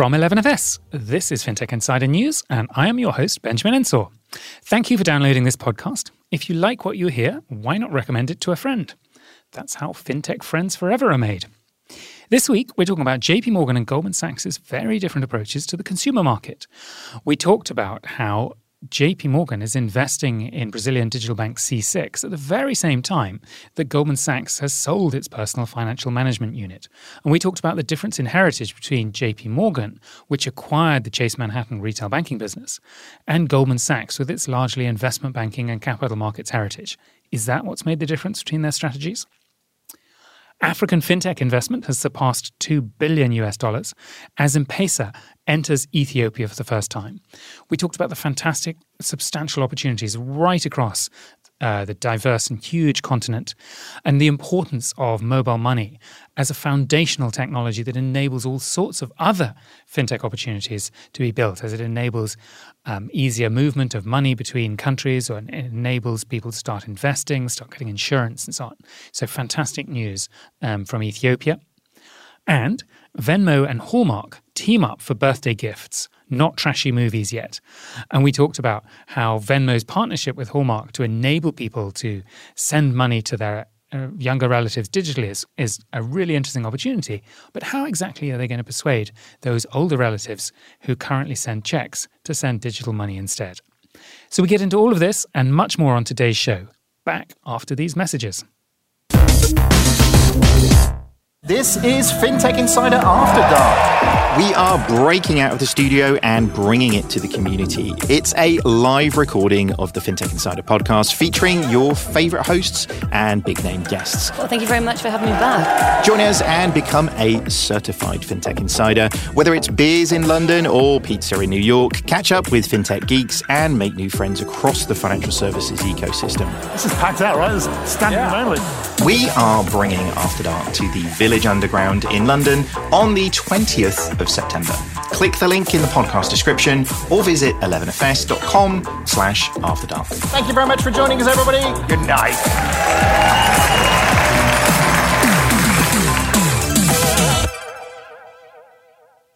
From 11FS, this is FinTech Insider News, and I am your host, Benjamin Ensor. Thank you for downloading this podcast. If you like what you hear, why not recommend it to a friend? That's how FinTech friends forever are made. This week, we're talking about JP Morgan and Goldman Sachs' very different approaches to the consumer market. We talked about how JP Morgan is investing in Brazilian digital bank C6 at the very same time that Goldman Sachs has sold its personal financial management unit. And we talked about the difference in heritage between JP Morgan, which acquired the Chase Manhattan retail banking business, and Goldman Sachs with its largely investment banking and capital markets heritage. Is that what's made the difference between their strategies? African fintech investment has surpassed 2 billion US dollars as M-Pesa enters Ethiopia for the first time. We talked about the fantastic, substantial opportunities right across uh, the diverse and huge continent, and the importance of mobile money as a foundational technology that enables all sorts of other fintech opportunities to be built, as it enables um, easier movement of money between countries, or enables people to start investing, start getting insurance, and so on. So, fantastic news um, from Ethiopia. And Venmo and Hallmark team up for birthday gifts, not trashy movies yet. And we talked about how Venmo's partnership with Hallmark to enable people to send money to their uh, younger relatives digitally is, is a really interesting opportunity. But how exactly are they going to persuade those older relatives who currently send checks to send digital money instead? So we get into all of this and much more on today's show. Back after these messages. This is FinTech Insider After Dark. We are breaking out of the studio and bringing it to the community. It's a live recording of the FinTech Insider podcast featuring your favorite hosts and big name guests. Well, thank you very much for having me back. Join us and become a certified FinTech Insider. Whether it's beers in London or pizza in New York, catch up with FinTech geeks and make new friends across the financial services ecosystem. This is packed out, right? It's standing yeah. only. We are bringing After Dark to the Village Underground in London on the 20th of September. Click the link in the podcast description or visit 11fs.com slash after dark. Thank you very much for joining us, everybody. Good night.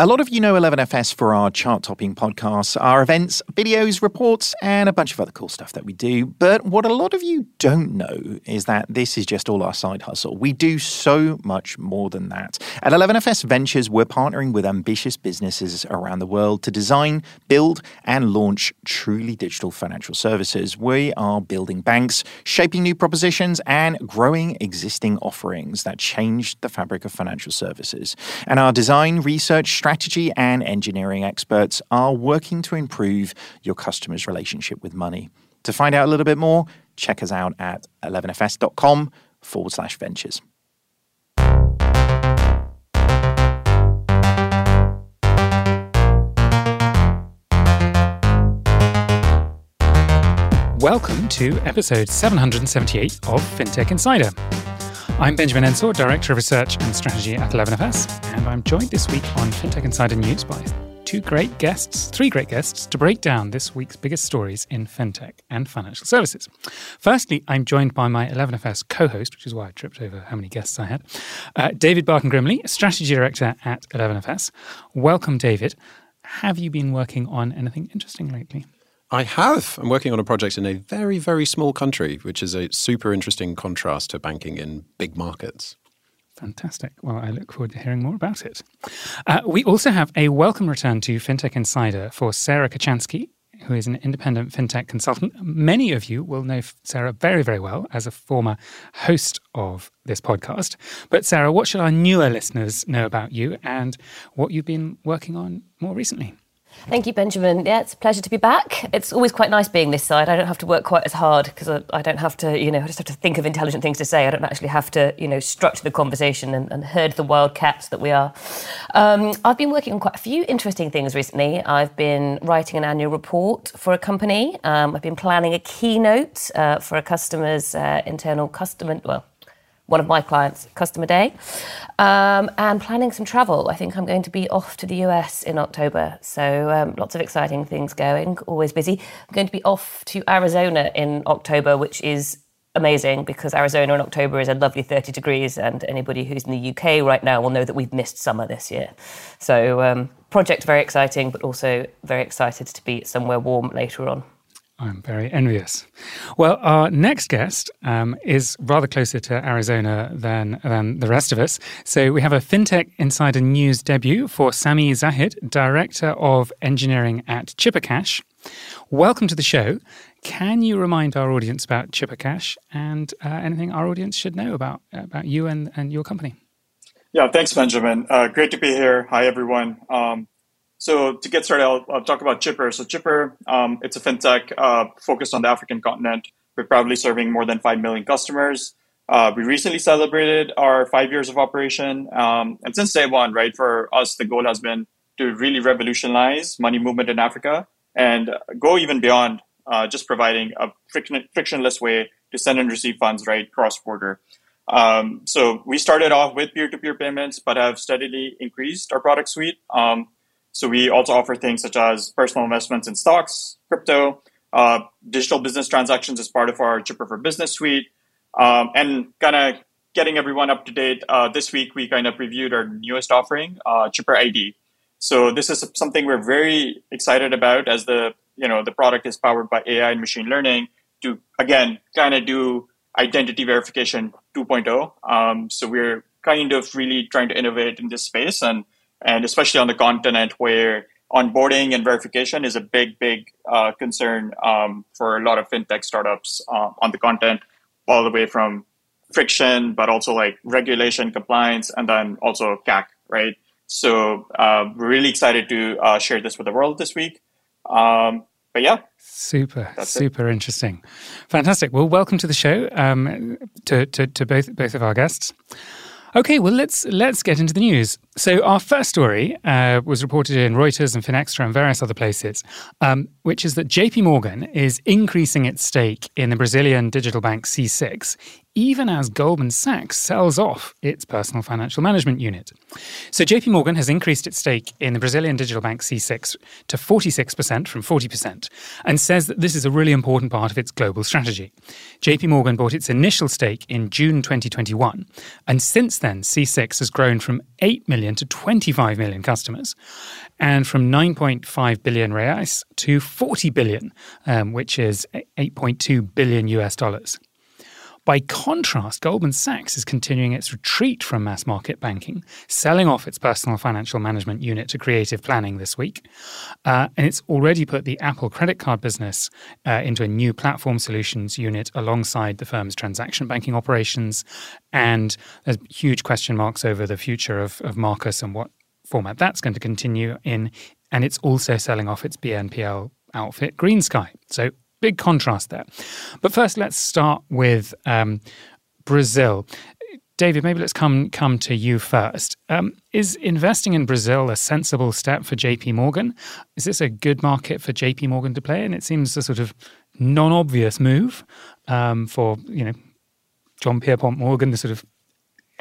A lot of you know 11FS for our chart topping podcasts, our events, videos, reports, and a bunch of other cool stuff that we do. But what a lot of you don't know is that this is just all our side hustle. We do so much more than that. At 11FS Ventures, we're partnering with ambitious businesses around the world to design, build, and launch truly digital financial services. We are building banks, shaping new propositions, and growing existing offerings that change the fabric of financial services. And our design, research, strategy and engineering experts are working to improve your customer's relationship with money. To find out a little bit more, check us out at 11fs.com forward slash ventures. Welcome to episode 778 of FinTech Insider. I'm Benjamin Ensor, Director of Research and Strategy at 11FS, and I'm joined this week on FinTech Insider News by two great guests, three great guests, to break down this week's biggest stories in fintech and financial services. Firstly, I'm joined by my 11FS co host, which is why I tripped over how many guests I had, uh, David Barton Grimley, Strategy Director at 11FS. Welcome, David. Have you been working on anything interesting lately? I have. I'm working on a project in a very, very small country, which is a super interesting contrast to banking in big markets. Fantastic. Well, I look forward to hearing more about it. Uh, we also have a welcome return to FinTech Insider for Sarah Kocianski, who is an independent fintech consultant. Many of you will know Sarah very, very well as a former host of this podcast. But, Sarah, what should our newer listeners know about you and what you've been working on more recently? Thank you, Benjamin. Yeah, it's a pleasure to be back. It's always quite nice being this side. I don't have to work quite as hard because I, I, don't have to, you know, I just have to think of intelligent things to say. I don't actually have to, you know, structure the conversation and, and herd the wild cats that we are. Um, I've been working on quite a few interesting things recently. I've been writing an annual report for a company. Um, I've been planning a keynote uh, for a customer's uh, internal customer, well, one of my clients, Customer Day, um, and planning some travel. I think I'm going to be off to the US in October, so um, lots of exciting things going, always busy. I'm going to be off to Arizona in October, which is amazing because Arizona in October is a lovely 30 degrees, and anybody who's in the UK right now will know that we've missed summer this year. So, um, project very exciting, but also very excited to be somewhere warm later on. I'm very envious. Well, our next guest um, is rather closer to Arizona than, than the rest of us. So we have a FinTech Insider News debut for Samee Zahid, Director of Engineering at Chipper Cash. Welcome to the show. Can you remind our audience about Chipper Cash and uh, anything our audience should know about, about you and, and your company? Yeah, thanks, Benjamin. Uh, great to be here. Hi, everyone. Um, so to get started, I'll, I'll, talk about Chipper. So Chipper, um, it's a fintech uh, focused on the African continent. We're proudly serving more than 5 million customers. Uh, we recently celebrated our five years of operation. Um, and since day one, right, for us, the goal has been to really revolutionize money movement in Africa and go even beyond uh, just providing a friction- frictionless way to send and receive funds, right, cross border. Um, so we started off with peer-to-peer payments, but have steadily increased our product suite. Um, so we also offer things such as personal investments in stocks, crypto, uh, digital business transactions as part of our Chipper for Business suite, um, and kind of getting everyone up to date. Uh, this week we kind of previewed our newest offering, uh, Chipper ID. So this is something we're very excited about as the you know the product is powered by AI and machine learning to again kind of do identity verification 2.0. Um, so we're kind of really trying to innovate in this space and and especially on the continent where onboarding and verification is a big, big uh, concern um, for a lot of fintech startups uh, on the continent, all the way from friction, but also like regulation, compliance, and then also CAC, right? So uh, we're really excited to uh, share this with the world this week. Um, but yeah. Super, super it. interesting. Fantastic. Well, welcome to the show um, to, to, to both, both of our guests. Okay, well let's let's get into the news. So our first story uh, was reported in Reuters and Finextra and various other places, um, which is that J.P. Morgan is increasing its stake in the Brazilian digital bank C6 even as Goldman Sachs sells off its personal financial management unit. So JP Morgan has increased its stake in the Brazilian digital bank C6 to 46% from 40% and says that this is a really important part of its global strategy. JP Morgan bought its initial stake in June 2021 and since then C6 has grown from 8 million to 25 million customers and from 9.5 billion reais to 40 billion, um, which is 8.2 billion US dollars. By contrast, Goldman Sachs is continuing its retreat from mass market banking, selling off its personal financial management unit to creative planning this week. Uh, and it's already put the Apple credit card business uh, into a new platform solutions unit alongside the firm's transaction banking operations. And there's huge question marks over the future of, of Marcus and what format that's going to continue in. And it's also selling off its BNPL outfit, GreenSky. So big contrast there. But first, let's start with um, Brazil. David, maybe let's come come to you first. Um, is investing in Brazil a sensible step for JP Morgan? Is this a good market for JP Morgan to play in? It seems a sort of non-obvious move um, for you know John Pierpont Morgan, the sort of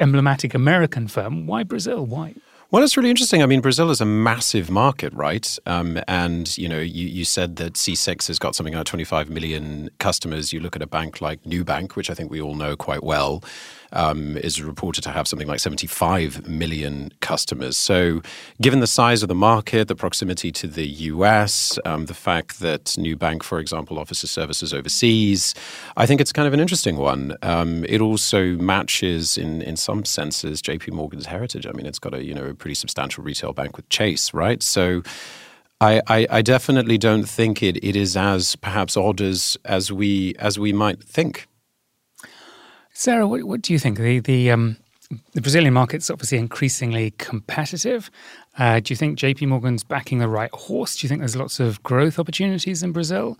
emblematic American firm. Why Brazil? Why? Well, it's really interesting. I mean, Brazil is a massive market, right? Um, and you know, you, you said that C6 has got something like 25 million customers. You look at a bank like Nubank, which I think we all know quite well um, is reported to have something like 75 million customers. So, given the size of the market, the proximity to the US, um, the fact that Nubank, for example, offers services overseas, I think it's kind of an interesting one. Um, it also matches, in in some senses, J.P. Morgan's heritage. I mean, it's got a you know a pretty substantial retail bank with Chase, right? So. I, I, I, definitely don't think it, it is as perhaps odd as, as we as we might think. Sarah, what, what do you think? The the um, the Brazilian market's obviously increasingly competitive. Uh, do you think JP Morgan's backing the right horse? Do you think there's lots of growth opportunities in Brazil?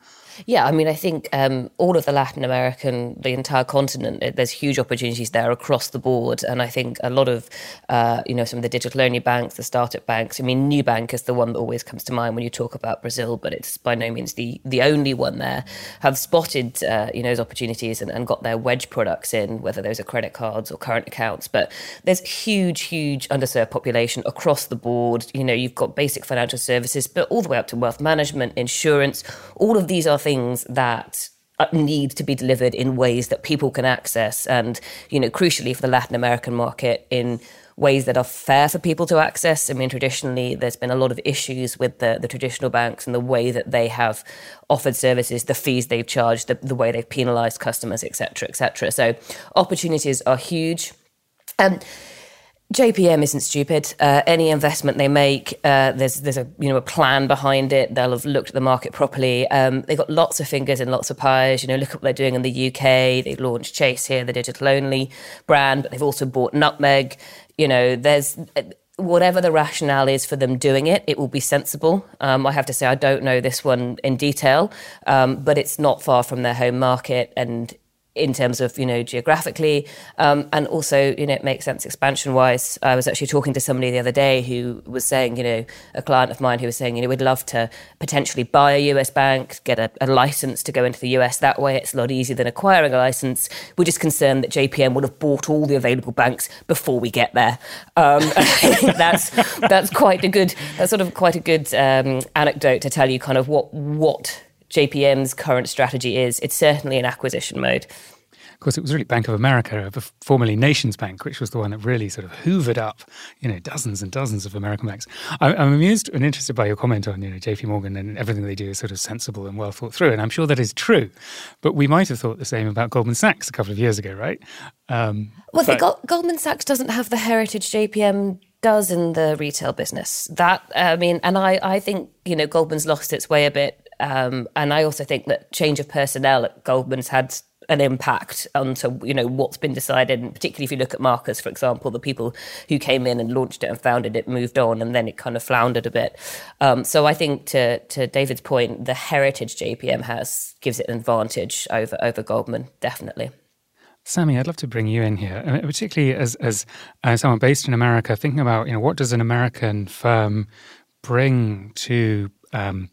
Yeah, I mean, I think um, all of the Latin American, the entire continent, there's huge opportunities there across the board. And I think a lot of, uh, you know, some of the digital only banks, the startup banks. I mean, Nubank is the one that always comes to mind when you talk about Brazil, but it's by no means the the only one there. Have spotted, uh, you know, those opportunities and, and got their wedge products in, whether those are credit cards or current accounts. But there's huge, huge underserved population across the board. You know, you've got basic financial services, but all the way up to wealth management, insurance. All of these are things that uh, need to be delivered in ways that people can access and you know crucially for the latin american market in ways that are fair for people to access. I mean, traditionally, there's been a lot of issues with the, the traditional banks and the way that they have offered services, the fees they've charged, the, the way they've penalised customers, etc., etc. So opportunities are huge. Um, JPM isn't stupid. Uh, any investment they make, uh, there's there's a you know a plan behind it. They'll have looked at the market properly. Um, they've got lots of fingers in lots of pies. You know, look at what they're doing in the UK. They launched Chase here, the digital only brand, but they've also bought Nutmeg. You know, there's whatever the rationale is for them doing it, it will be sensible. Um, I have to say, I don't know this one in detail, um, but it's not far from their home market, and in terms of you know geographically um, and also you know it makes sense expansion wise i was actually talking to somebody the other day who was saying you know a client of mine who was saying you know we'd love to potentially buy a us bank get a, a license to go into the us that way. It's a lot easier than acquiring a license. We're just concerned that jpm would have bought all the available banks before we get there. Um, that's that's quite a good that's sort of quite a good um, anecdote to tell you kind of what what JPM's current strategy is. It's certainly an acquisition mode. Of course, it was really Bank of America, formerly Nations Bank, which was the one that really sort of hoovered up, you know, dozens and dozens of American banks. I'm, I'm amused and interested by your comment on, you know, J.P. Morgan and everything they do is sort of sensible and well thought through, and I'm sure that is true. But we might have thought the same about Goldman Sachs a couple of years ago, right? Um, well, but- Go- Goldman Sachs doesn't have the heritage JPM does in the retail business. That I mean, and I, I think you know Goldman's lost its way a bit um, and I also think that change of personnel at Goldman's had an impact onto you know what's been decided and particularly if you look at Marcus for example the people who came in and launched it and founded it moved on and then it kind of floundered a bit. Um, so I think to to David's point the heritage JPM has gives it an advantage over over Goldman definitely. Samee, I'd love to bring you in here, particularly as as uh, someone based in America, thinking about you know what does an American firm bring to um,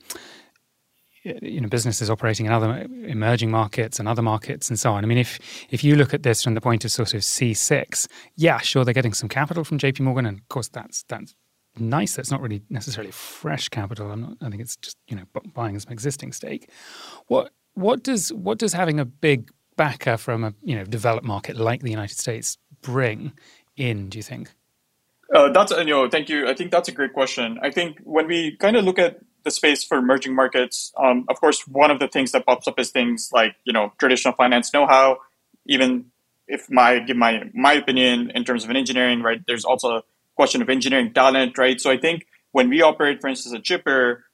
you know businesses operating in other emerging markets and other markets and so on. I mean, if if you look at this from the point of sort of C6, yeah, sure, they're getting some capital from J.P. Morgan, and of course that's that's nice. That's not really necessarily fresh capital. I'm Not, i think it's just you know buying some existing stake. What what does what does having a big backer from a you know developed market like the United States bring in? Do you think? Uh, that's you know, thank you. I think that's a great question. I think when we kind of look at the space for emerging markets. Um, of course, one of the things that pops up is things like you know traditional finance know-how. Even if my give my my opinion in terms of an engineering, right? There's also a question of engineering talent, right? So I think when we operate, for instance, a chipper,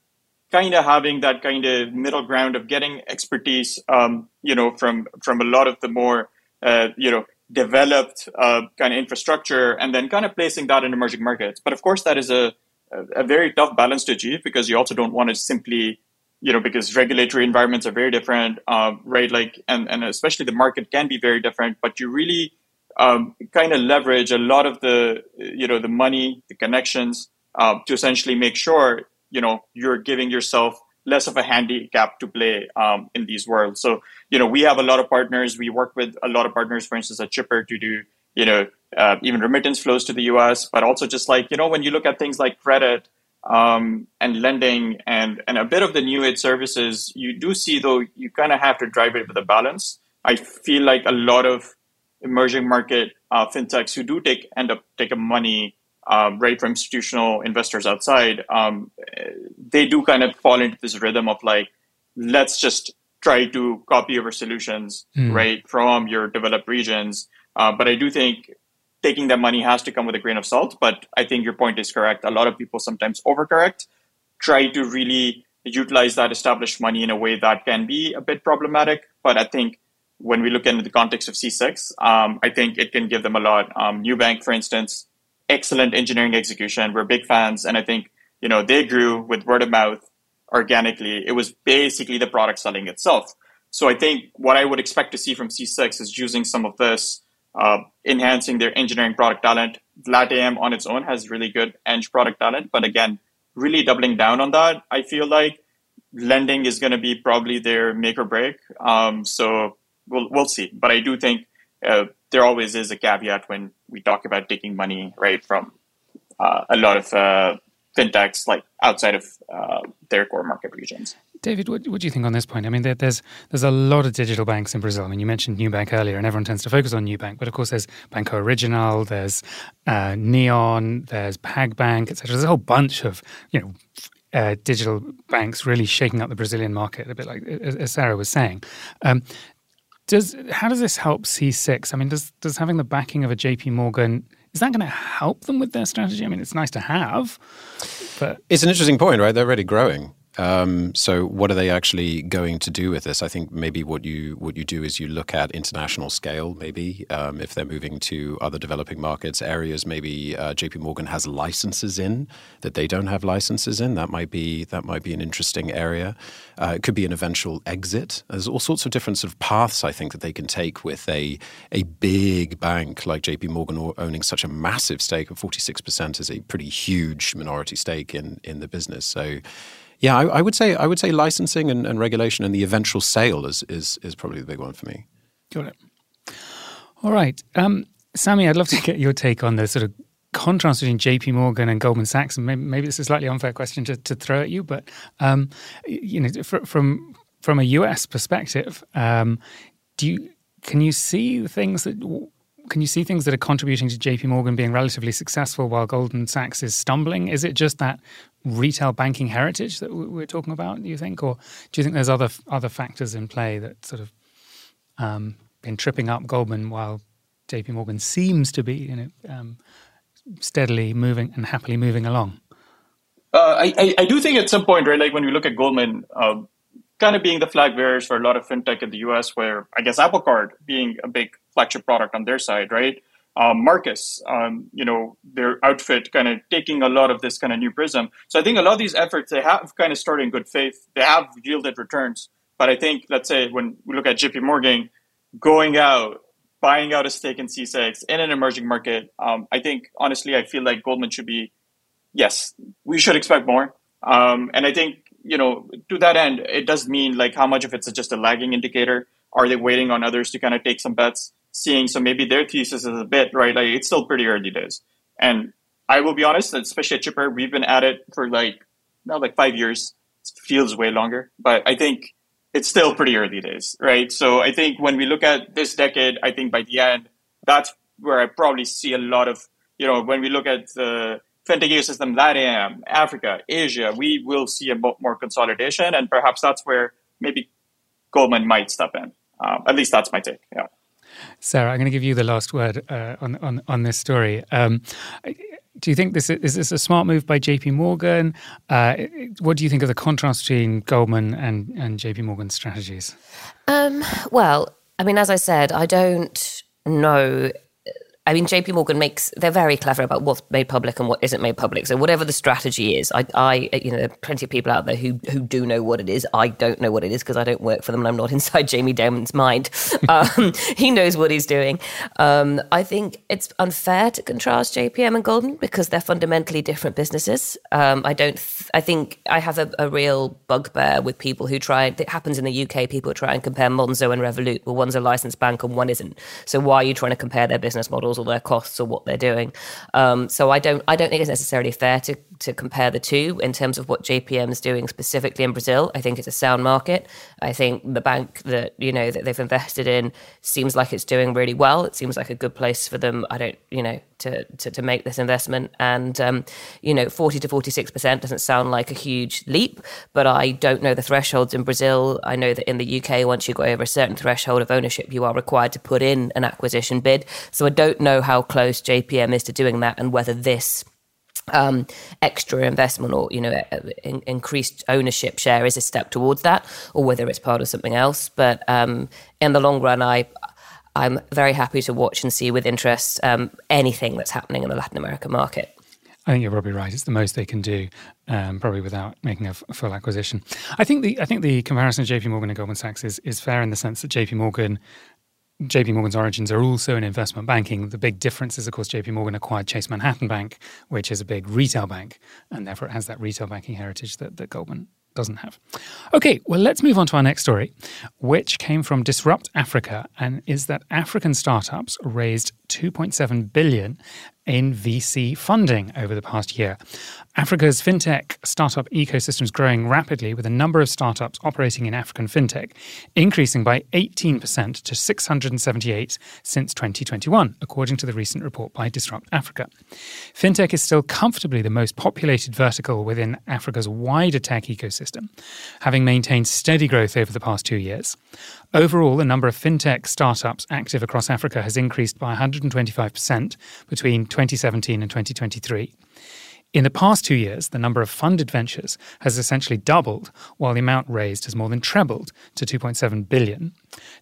kind of having that kind of middle ground of getting expertise, um, you know, from from a lot of the more uh, you know developed uh, kind of infrastructure, and then kind of placing that in emerging markets. But of course, that is a a, very tough balance to achieve because you also don't want to simply you know because regulatory environments are very different um, right? Like and, and especially the market can be very different but you really um, kind of leverage a lot of the you know the money the connections uh, to essentially make sure you know you're giving yourself less of a handicap to play um, in these worlds. So you know we have a lot of partners. We work with a lot of partners for instance at chipper to do you know uh, even remittance flows to the US, but also just like, you know, when you look at things like credit um, and lending and, and a bit of the new age services, you do see, though, you kind of have to drive it with a balance. I feel like a lot of emerging market uh, fintechs who do take end up taking money um, right from institutional investors outside, um, they do kind of fall into this rhythm of like, let's just try to copy over solutions mm. right from your developed regions. Uh, but I do think taking that money has to come with a grain of salt. But I think your point is correct. A lot of people sometimes overcorrect, try to really utilize that established money in a way that can be a bit problematic. But I think when we look into the context of C6, um, I think it can give them a lot. Um, Nubank, for instance, excellent engineering execution. We're big fans, and I think you know they grew with word of mouth organically. It was basically the product selling itself. So I think what I would expect to see from C6 is using some of this uh, enhancing their engineering product talent. LATAM on its own has really good eng product talent, but again, really doubling down on that. I feel like lending is going to be probably their make or break. Um, so we'll we'll see. But I do think uh, there always is a caveat when we talk about taking money right from uh, a lot of uh, fintechs like outside of uh, their core market regions. David, what, what, do you think on this point? I mean, there, there's there's a lot of digital banks in Brazil. I mean, you mentioned Nubank earlier, and everyone tends to focus on Nubank, but of course, there's Banco Original, there's uh, Neon, there's PagBank, etc. There's a whole bunch of you know uh, digital banks really shaking up the Brazilian market, a bit like as Sarah was saying. Um, does how does this help C6? I mean, does does having the backing of a JP Morgan is that going to help them with their strategy? I mean, it's nice to have, but it's an interesting point, right? They're already growing. Um, so, what are they actually going to do with this? I think maybe what you what you do is you look at international scale. Maybe um, if they're moving to other developing markets areas, maybe uh, J.P. Morgan has licenses in that they don't have licenses in. That might be that might be an interesting area. Uh, it could be an eventual exit. There's all sorts of different sort of paths I think that they can take with a a big bank like J.P. Morgan owning such a massive stake of 46 percent is a pretty huge minority stake in in the business. So. Yeah, I, I, would say I would say licensing and, and, regulation and the eventual sale is, is is probably the big one for me. Got it. All right, um, Samee, I'd love to get your take on the sort of contrast between J.P. Morgan and Goldman Sachs. And maybe, maybe it's a slightly unfair question to, to throw at you, but um, you know, from from a U.S. perspective, um, do you can you see things that can you see things that are contributing to JP Morgan being relatively successful while Goldman Sachs is stumbling? Is it just that retail banking heritage that we're talking about, do you think? Or do you think there's other other factors in play that sort of um, been tripping up Goldman while JP Morgan seems to be you know, um, steadily moving and happily moving along? Uh, I, I, do think at some point, right, like when we look at Goldman, uh, kind of being the flag bearers for a lot of fintech in the US, where I guess Apple Card being a big flagship product on their side, right? Um, Marcus, um, you know, their outfit kind of taking a lot of this kind of new prism. So I think a lot of these efforts, they have kind of started in good faith. They have yielded returns. But I think, let's say, when we look at JP Morgan going out, buying out a stake in C6 in an emerging market, um, I think, honestly, I feel like Goldman should be, yes, we should expect more. Um, and I think you know, to that end, it does mean like how much of it's just a lagging indicator. Are they waiting on others to kind of take some bets, seeing so maybe their thesis is a bit right? Like it's still pretty early days, and I will be honest, especially at Chipper, we've been at it for like now like five years. It feels way longer, but I think it's still pretty early days, right? So I think when we look at this decade, I think by the end, that's where I probably see a lot of you know when we look at the fintech ecosystem, LATAM, Africa, Asia, we will see a more consolidation, and perhaps that's where maybe Goldman might step in. Um, at least that's my take. Yeah. Sarah, I'm going to give you the last word uh, on, on on this story. Um, do you think this is, is, this a smart move by J.P. Morgan? Uh, what do you think of the contrast between Goldman and and J.P. Morgan's strategies? Um, well, I mean, as I said, I don't know I mean, JP Morgan makes, they're very clever about what's made public and what isn't made public. So whatever the strategy is, I, I you know, plenty of people out there who, who do know what it is. I don't know what it is because I don't work for them and I'm not inside Jamie Dimon's mind. Um, he knows what he's doing. Um, I think it's unfair to contrast JPM and Goldman because they're fundamentally different businesses. Um, I don't, th- I think I have a, a, real bugbear with people who try, it happens in the UK, people try and compare Monzo and Revolut. Well, one's a licensed bank and one isn't. So why are you trying to compare their business models? Or their costs or what they're doing. Um, so I don't I don't think it's necessarily fair to to compare the two in terms of what JPM is doing specifically in Brazil. I think it's a sound market. I think the bank that you know that they've invested in seems like it's doing really well. It seems like a good place for them. I don't you know to to, to make this investment and um, you know 40 to 46 percent doesn't sound like a huge leap, but I don't know the thresholds in Brazil. I know that in the UK once you go over a certain threshold of ownership, you are required to put in an acquisition bid. So I don't know how close JPM is to doing that and whether this um, extra investment or you know in, increased ownership share is a step towards that, or whether it's part of something else. But um, in the long run, I I'm very happy to watch and see with interest um, anything that's happening in the Latin American market. I think you're probably right. It's the most they can do, um, probably without making a f- full acquisition. I think the I think the comparison of J.P. Morgan and Goldman Sachs is is fair in the sense that J.P. Morgan JP Morgan's origins are also in investment banking. The big difference is, of course, JP Morgan acquired Chase Manhattan Bank, which is a big retail bank, and therefore it has that retail banking heritage that, that Goldman doesn't have. Okay, well, let's move on to our next story, which came from Disrupt Africa and is that African startups raised 2.7 billion in VC funding over the past year. Africa's fintech startup ecosystem is growing rapidly, with a number of startups operating in African fintech increasing by 18% to 678 since 2021, according to the recent report by Disrupt Africa. Fintech is still comfortably the most populated vertical within Africa's wider tech ecosystem, having maintained steady growth over the past two years. Overall, the number of fintech startups active across Africa has increased by 125% between 2017 and 2023. In the past two years, the number of funded ventures has essentially doubled, while the amount raised has more than trebled to 2.7 billion.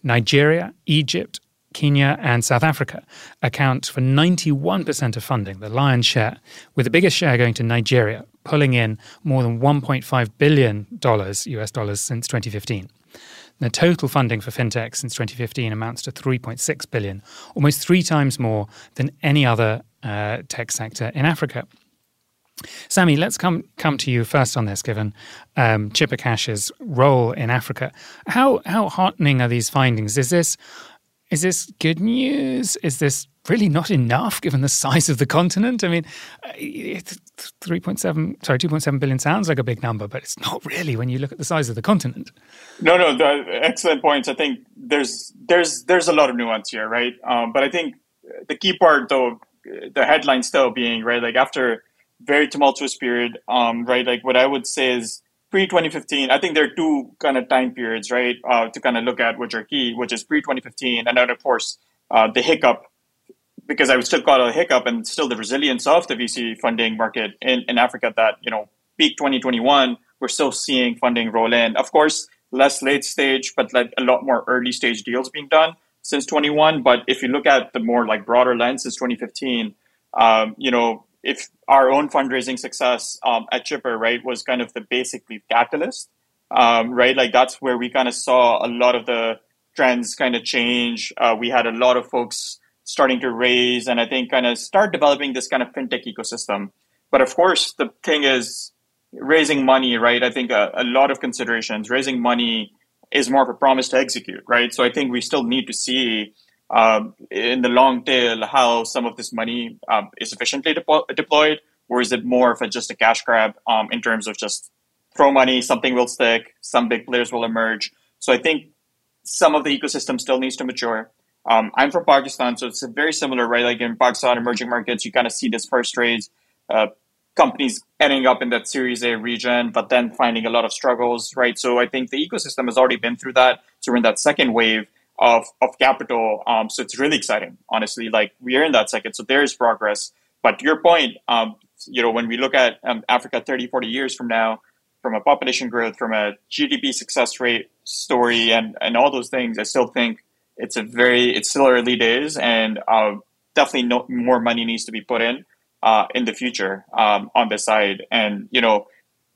Nigeria, Egypt, Kenya, and South Africa account for 91% of funding, the lion's share, with the biggest share going to Nigeria, pulling in more than 1.5 billion dollars US dollars since 2015. The total funding for fintech since 2015 amounts to 3.6 billion, almost three times more than any other uh, tech sector in Africa. Samee, let's come come to you first on this, given um, Chipper Cash's role in Africa. How how heartening are these findings? Is this is this good news? Is this really not enough given the size of the continent? I mean, it's 3.7 sorry 2.7 billion sounds like a big number but it's not really when you look at the size of the continent. No no the, excellent points. I think there's there's there's a lot of nuance here right? Um, but i think the key part though the headline still being right like after very tumultuous period um, right like what i would say is pre 2015 i think there are two kind of time periods right uh, to kind of look at which are key which is pre 2015 and then of course uh, the hiccup because I still it a hiccup, and still the resilience of the VC funding market in, in Africa. That you know, peak 2021, we're still seeing funding roll in. Of course, less late stage, but like a lot more early stage deals being done since 21. But if you look at the more like broader lens since 2015, um, you know, if our own fundraising success um, at Chipper, right, was kind of the basically catalyst, um, right? Like that's where we kind of saw a lot of the trends kind of change. Uh, we had a lot of folks starting to raise and I think kind of start developing this kind of fintech ecosystem. But of course, the thing is raising money, right? I think a, a lot of considerations. Raising money is more of a promise to execute, right? So I think we still need to see um, in the long tail how some of this money um, is efficiently de- deployed, or is it more of a, just a cash grab um, in terms of just throw money, something will stick, some big players will emerge. So I think some of the ecosystem still needs to mature. Um, I'm from Pakistan, so it's very similar, right? Like in Pakistan, emerging markets, you kind of see this first raise, uh, companies ending up in that Series A region, but then finding a lot of struggles, right? So I think the ecosystem has already been through that. So we're in that second wave of of capital. Um, so it's really exciting, honestly. Like we are in that second, so there is progress. But to your point, um, you know, when we look at um, Africa 30, 40 years from now, from a population growth, from a GDP success rate story, and and all those things, I still think it's a very it's still early days, and uh, definitely no, more money needs to be put in uh, in the future um, on this side. And you know,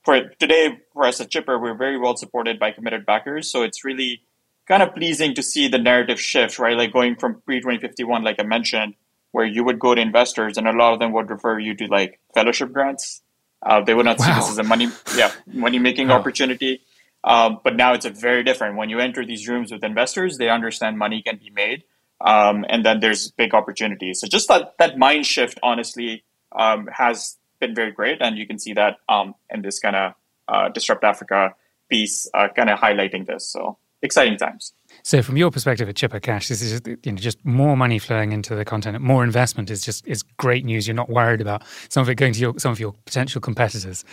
for today, for us at Chipper, we're very well supported by committed backers, so it's really kind of pleasing to see the narrative shift, right? Like going from pre 2051, like I mentioned, where you would go to investors and a lot of them would refer you to like fellowship grants. Uh, they would not wow. see this as a money, yeah, money making opportunity. Um, but now it's a very different. When you enter these rooms with investors, they understand money can be made, um, and then there's big opportunities. So just that that mind shift, honestly, um, has been very great, and you can see that um, in this kind of uh, disrupt Africa piece, uh, kind of highlighting this. So exciting times. So, from your perspective at Chipper Cash, this is just, you know just more money flowing into the content, more investment is just is great news. You're not worried about some of it going to your, some of your potential competitors.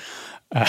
Uh,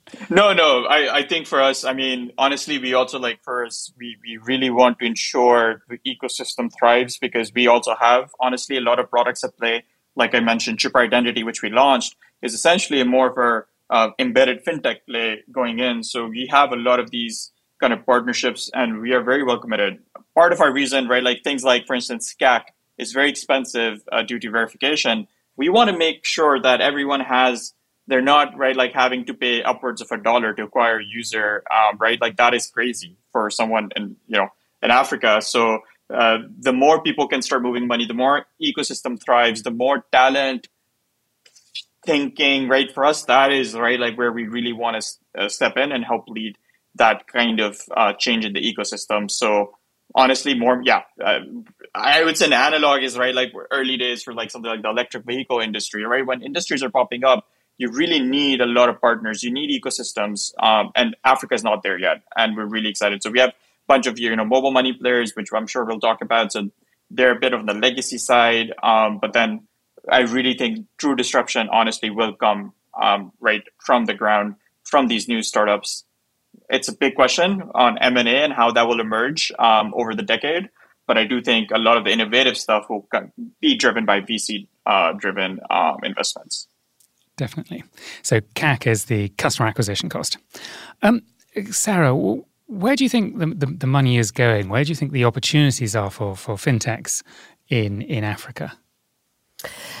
no, no. I, I think for us, I mean, honestly, we also like us, we, we really want to ensure the ecosystem thrives because we also have honestly a lot of products at play. Like I mentioned, Chipper Identity, which we launched, is essentially a more of a uh, embedded fintech play going in. So we have a lot of these kind of partnerships, and we are very well committed. Part of our reason, right, like things like, for instance, CAC is very expensive uh, due to verification. We want to make sure that everyone has, they're not, right, like having to pay upwards of a dollar to acquire a user, um, right? Like that is crazy for someone in, you know, in Africa. So uh, the more people can start moving money, the more ecosystem thrives, the more talent, thinking, right? For us, that is, right, like where we really want to uh, step in and help lead that kind of uh, change in the ecosystem. So honestly, more yeah, uh, I would say an analog is right, like early days for like something like the electric vehicle industry, right? When industries are popping up, you really need a lot of partners. You need ecosystems, um, and Africa is not there yet, and we're really excited. So we have a bunch of you know mobile money players, which I'm sure we'll talk about. So they're a bit of the legacy side, um, but then I really think true disruption, honestly, will come um, right from the ground from these new startups. It's a big question on M and A and how that will emerge um, over the decade. But I do think a lot of the innovative stuff will be driven by VC uh, driven um, investments. Definitely. So CAC is the customer acquisition cost. Um, Sarah, where do you think the, the, the, money is going? Where do you think the opportunities are for, for fintechs in, in Africa?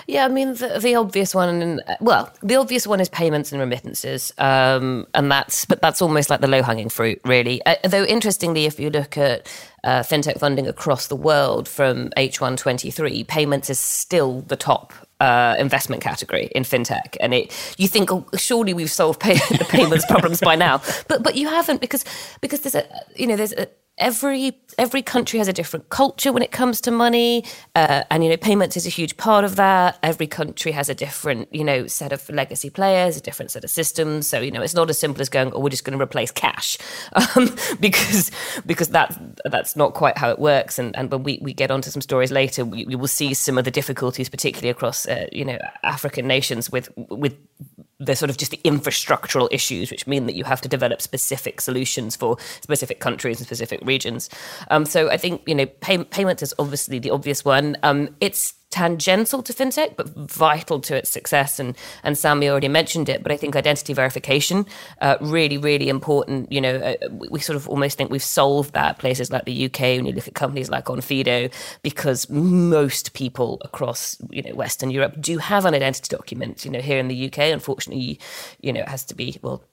Yeah, I mean the, the obvious one, well, the obvious one is payments and remittances, um, and that's but that's almost like the low hanging fruit, really. Uh, though interestingly, if you look at uh, fintech funding across the world from H123, payments is still the top uh, investment category in fintech, and it you think oh, surely we've solved pay, the payments problems by now, but but you haven't because because there's a you know there's a every every country has a different culture when it comes to money uh, and you know payments is a huge part of that. Every country has a different you know set of legacy players a different set of systems. So you know it's not as simple as going oh we're just going to replace cash um, because because that that's not quite how it works. And and when we, we get onto some stories later we, we will see some of the difficulties particularly across uh, you know african nations with with the sort of just the infrastructural issues, which mean that you have to develop specific solutions for specific countries and specific regions. Um, so I think you know pay- payments is obviously the obvious one. Um, it's tangential to fintech, but vital to its success. And and Samee already mentioned it, but I think identity verification uh, really, really important. You know, uh, we sort of almost think we've solved that places like the UK. When you look at companies like Onfido, because most people across you know Western Europe do have an identity document. You know, here in the UK, unfortunately, you know, it has to be well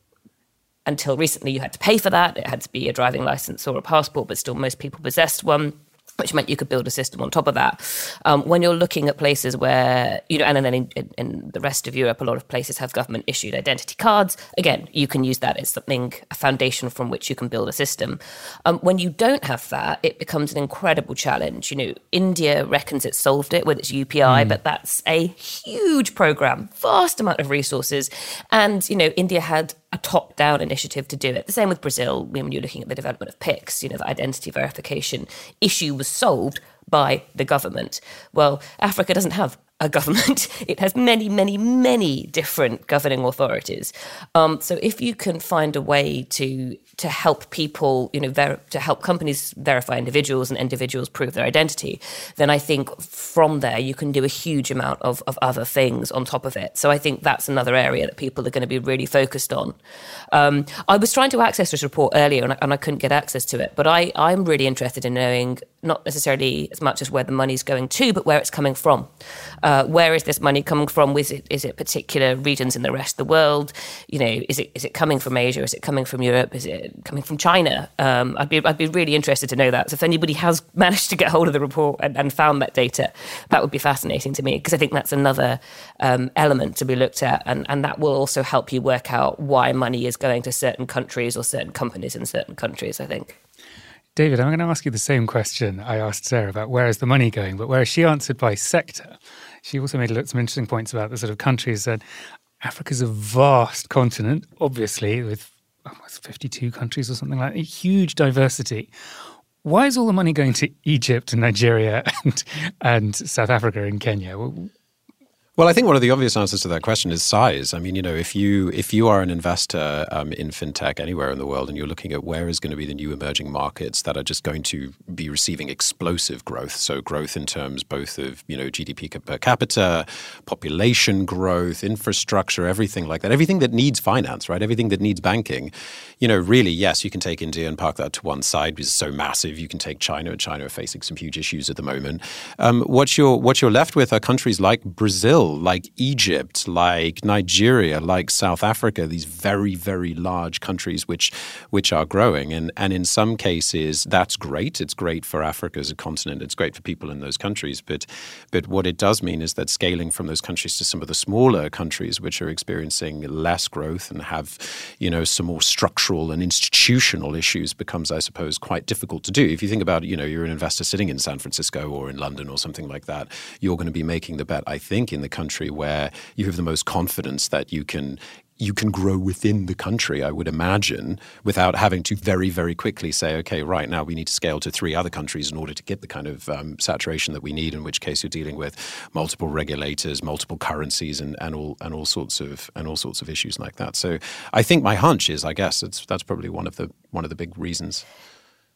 until recently you had to pay for that. It had to be a driving license or a passport, but still most people possessed one which meant you could build a system on top of that. Um, when you're looking at places where, you know, and then in, in, in, the rest of Europe, a lot of places have government issued identity cards. Again, you can use that as something, a foundation from which you can build a system. Um, when you don't have that, it becomes an incredible challenge. You know, India reckons it solved it with its UPI, mm. but that's a huge program, vast amount of resources. And, you know, India had a top down initiative to do it. The same with Brazil, when you're looking at the development of PIX, you know, the identity verification issue was solved by the government. Well, Africa doesn't have a government. It has many, many, many different governing authorities. Um, so if you can find a way to to help people, you know, ver- to help companies verify individuals and individuals prove their identity, then I think from there you can do a huge amount of, of other things on top of it. So I think that's another area that people are going to be really focused on. Um, I was trying to access this report earlier and I, and I couldn't get access to it, but I, I'm really interested in knowing not necessarily as much as where the money's going to, but where it's coming from. Uh, where is this money coming from? Is it is it particular regions in the rest of the world? You know, is it is it coming from Asia? Is it coming from Europe? Is it coming from China? Um, I'd be I'd be really interested to know that. So if anybody has managed to get hold of the report and, and found that data, that would be fascinating to me because I think that's another um, element to be looked at, and and that will also help you work out why money is going to certain countries or certain companies in certain countries. I think. David, I'm going to ask you the same question I asked Sarah about where is the money going, but where she answered by sector. She also made some interesting points about the sort of countries that Africa's a vast continent, obviously, with almost 52 countries or something like that, huge diversity. Why is all the money going to Egypt and Nigeria and, and South Africa and Kenya? Well, I think one of the obvious answers to that question is size. I mean, you know, if you if you are an investor um, in fintech anywhere in the world and you're looking at where is going to be the new emerging markets that are just going to be receiving explosive growth, so growth in terms both of you know GDP per capita, population growth, infrastructure, everything like that, everything that needs finance, right? Everything that needs banking. You know, really, yes, you can take India and park that to one side because it's so massive. You can take China, and China are facing some huge issues at the moment. Um, what you're what you're left with are countries like Brazil like Egypt, like Nigeria, like South Africa, these very, very large countries which which are growing. And and in some cases that's great. It's great for Africa as a continent. It's great for people in those countries. But but what it does mean is that scaling from those countries to some of the smaller countries which are experiencing less growth and have, you know, some more structural and institutional issues becomes, I suppose, quite difficult to do. If you think about, you know, you're an investor sitting in San Francisco or in London or something like that, you're going to be making the bet, I think, in the country where you have the most confidence that you can you can grow within the country, I would imagine, without having to very, very quickly say, okay, right now we need to scale to three other countries in order to get the kind of um, saturation that we need. In which case, you're dealing with multiple regulators, multiple currencies, and, and all and all sorts of and all sorts of issues like that. So, I think my hunch is, I guess, that's probably one of the one of the big reasons.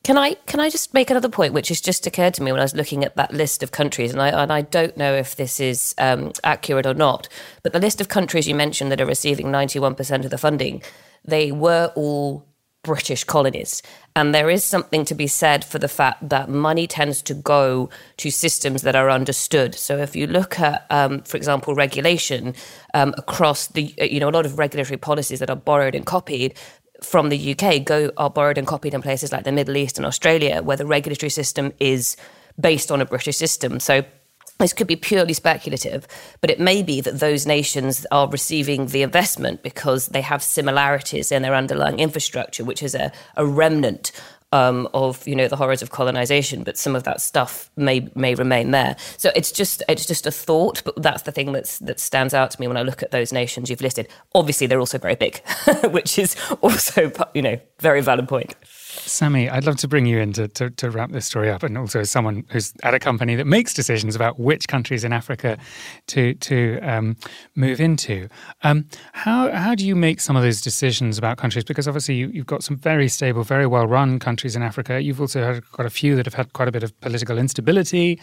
Can I can I just make another point, which has just occurred to me when I was looking at that list of countries, and I and I don't know if this is um, accurate or not, but the list of countries you mentioned that are receiving ninety one percent of the funding, they were all British colonies, and there is something to be said for the fact that money tends to go to systems that are understood. So if you look at, um, for example, regulation um, across the, you know, a lot of regulatory policies that are borrowed and copied, from the UK go are borrowed and copied in places like the Middle East and Australia, where the regulatory system is based on a British system. So this could be purely speculative, but it may be that those nations are receiving the investment because they have similarities in their underlying infrastructure, which is a, a remnant um, of you know the horrors of colonization, but some of that stuff may may remain there. So it's just it's just a thought, but that's the thing that's that stands out to me when I look at those nations you've listed. Obviously, they're also very big, which is also you know very valid point. Samee, I'd love to bring you in to, to, to, wrap this story up, and also as someone who's at a company that makes decisions about which countries in Africa to to um, move into. Um, how how do you make some of those decisions about countries? Because obviously you, have got some very stable, very well run countries in Africa. You've also had quite a few that have had quite a bit of political instability,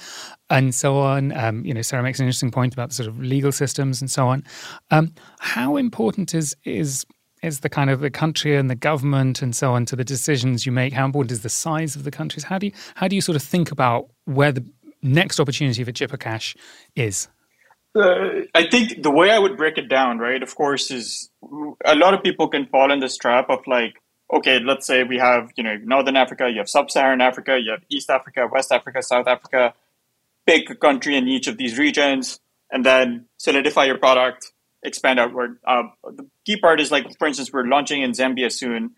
and so on. Um, you know, Sarah makes an interesting point about the sort of legal systems and so on. Um, how important is is is the kind of the country and the government and so on to the decisions you make? How important is the size of the countries? How do you how do you sort of think about where the next opportunity for Chipper Cash is? Uh, I think the way I would break it down, right, of course, is a lot of people can fall in this trap of like, okay, let's say we have, you know, Northern Africa, you have Sub-Saharan Africa, you have East Africa, West Africa, South Africa, pick a country in each of these regions, and then solidify your product, expand outward. Uh, the key part is like, for instance, we're launching in Zambia soon.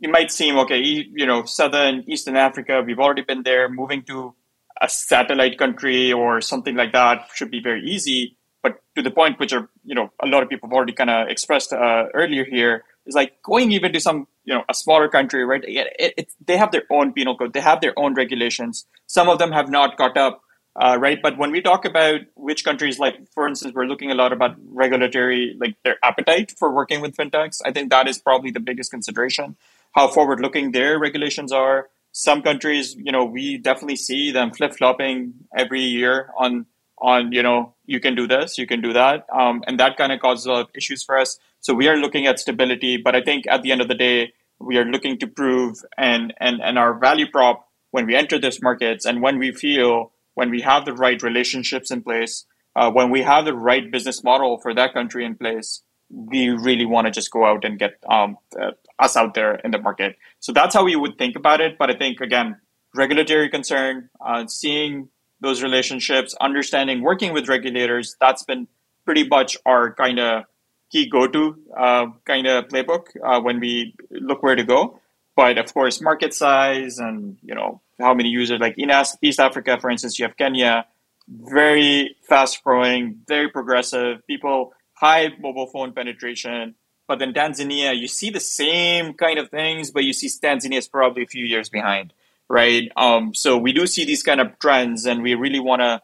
It might seem okay, you know, southern Eastern Africa. We've already been there. Moving to a satellite country or something like that should be very easy. But to the point, which are you know a lot of people have already kind of expressed uh, earlier here, is like going even to some you know a smaller country, right? It, it, it, they have their own penal code, they have their own regulations. Some of them have not caught up uh, right? But when we talk about which countries, like for instance, we're looking a lot about regulatory, like their appetite for working with fintechs. I think that is probably the biggest consideration. How forward-looking their regulations are. Some countries, you know, we definitely see them flip-flopping every year on on you know you can do this, you can do that, um, and that kind of causes a lot of issues for us. So we are looking at stability, but I think at the end of the day, we are looking to prove and and and our value prop when we enter these markets and when we feel when we have the right relationships in place, uh, when we have the right business model for that country in place, we really want to just go out and get um, uh, us out there in the market. So that's how we would think about it. But I think, again, regulatory concern, uh, seeing those relationships, understanding, working with regulators, that's been pretty much our kind of key go-to uh, kind of playbook uh, when we look where to go. But of course, market size and you know how many users. Like in East Africa, for instance, you have Kenya, very fast growing, very progressive, people, high mobile phone penetration. But then Tanzania, you see the same kind of things, but you see Tanzania is probably a few years behind, right? Um, so we do see these kind of trends, and we really want to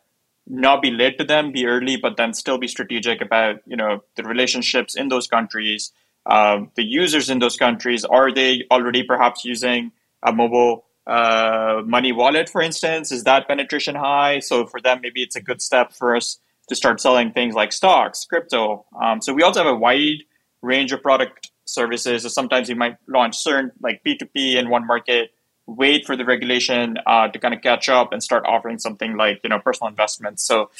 not be late to them, be early, but then still be strategic about you know the relationships in those countries, uh, the users in those countries. Are they already perhaps using a mobile uh, money wallet, for instance, is that penetration high? So for them, maybe it's a good step for us to start selling things like stocks, crypto. Um, so we also have a wide range of product services. So sometimes we might launch certain like P2P in one market, wait for the regulation uh, to kind of catch up and start offering something like you know personal investments. So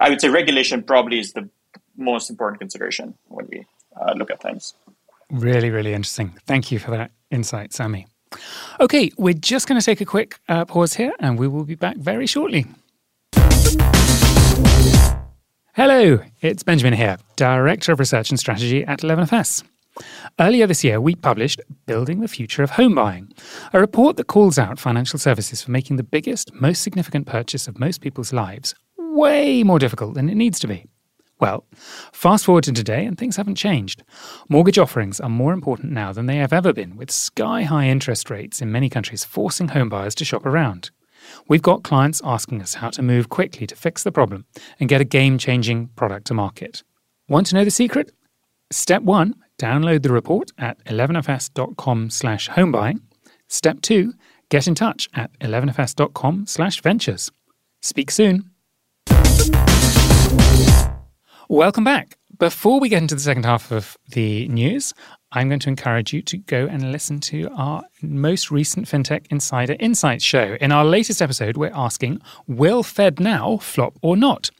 I would say regulation probably is the most important consideration when we uh, look at things. Really, really interesting. Thank you for that insight, Samee. Okay, we're just going to take a quick uh, pause here and we will be back very shortly. Hello, it's Benjamin here, Director of Research and Strategy at 11FS. Earlier this year, we published Building the Future of Home Buying, a report that calls out financial services for making the biggest, most significant purchase of most people's lives way more difficult than it needs to be. Well, fast forward to today and things haven't changed. Mortgage offerings are more important now than they have ever been, with sky high interest rates in many countries forcing homebuyers to shop around. We've got clients asking us how to move quickly to fix the problem and get a game changing product to market. Want to know the secret? Step 1 download the report at 11fs.com slash homebuying. Step 2 get in touch at 11fs.com slash ventures. Speak soon. Welcome back. Before we get into the second half of the news, I'm going to encourage you to go and listen to our most recent FinTech Insider Insights show. In our latest episode, we're asking Will FedNow flop or not?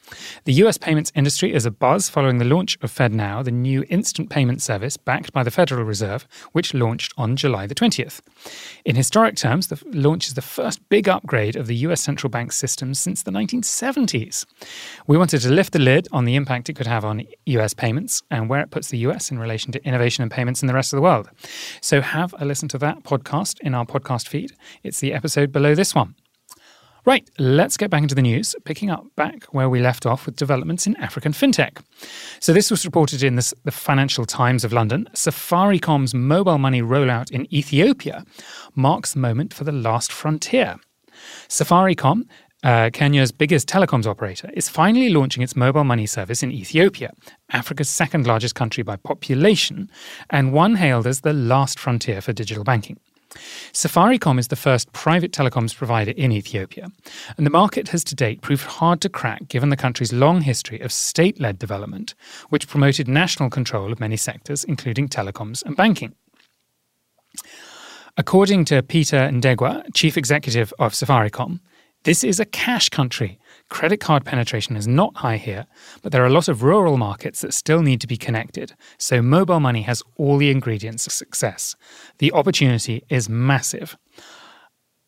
The US payments industry is a buzz following the launch of FedNow, the new instant payment service backed by the Federal Reserve, which launched on July the 20th. In historic terms, the launch is the first big upgrade of the US central bank system since the 1970s. We wanted to lift the lid on the impact it could have on US payments and where it puts the US in relation to innovation and payments in the rest of the world. So have a listen to that podcast in our podcast feed. It's the episode below this one. Right, let's get back into the news, picking up back where we left off with developments in African fintech. So, this was reported in the, the Financial Times of London. Safaricom's mobile money rollout in Ethiopia marks the moment for the last frontier. Safaricom uh, Kenya's biggest telecoms operator, is finally launching its mobile money service in Ethiopia, Africa's second largest country by population, and one hailed as the last frontier for digital banking. Safaricom is the first private telecoms provider in Ethiopia, and the market has to date proved hard to crack given the country's long history of state led development, which promoted national control of many sectors, including telecoms and banking. According to Peter Ndegwa, chief executive of Safaricom, this is a cash country. Credit card penetration is not high here, but there are a lot of rural markets that still need to be connected, so mobile money has all the ingredients of success. The opportunity is massive.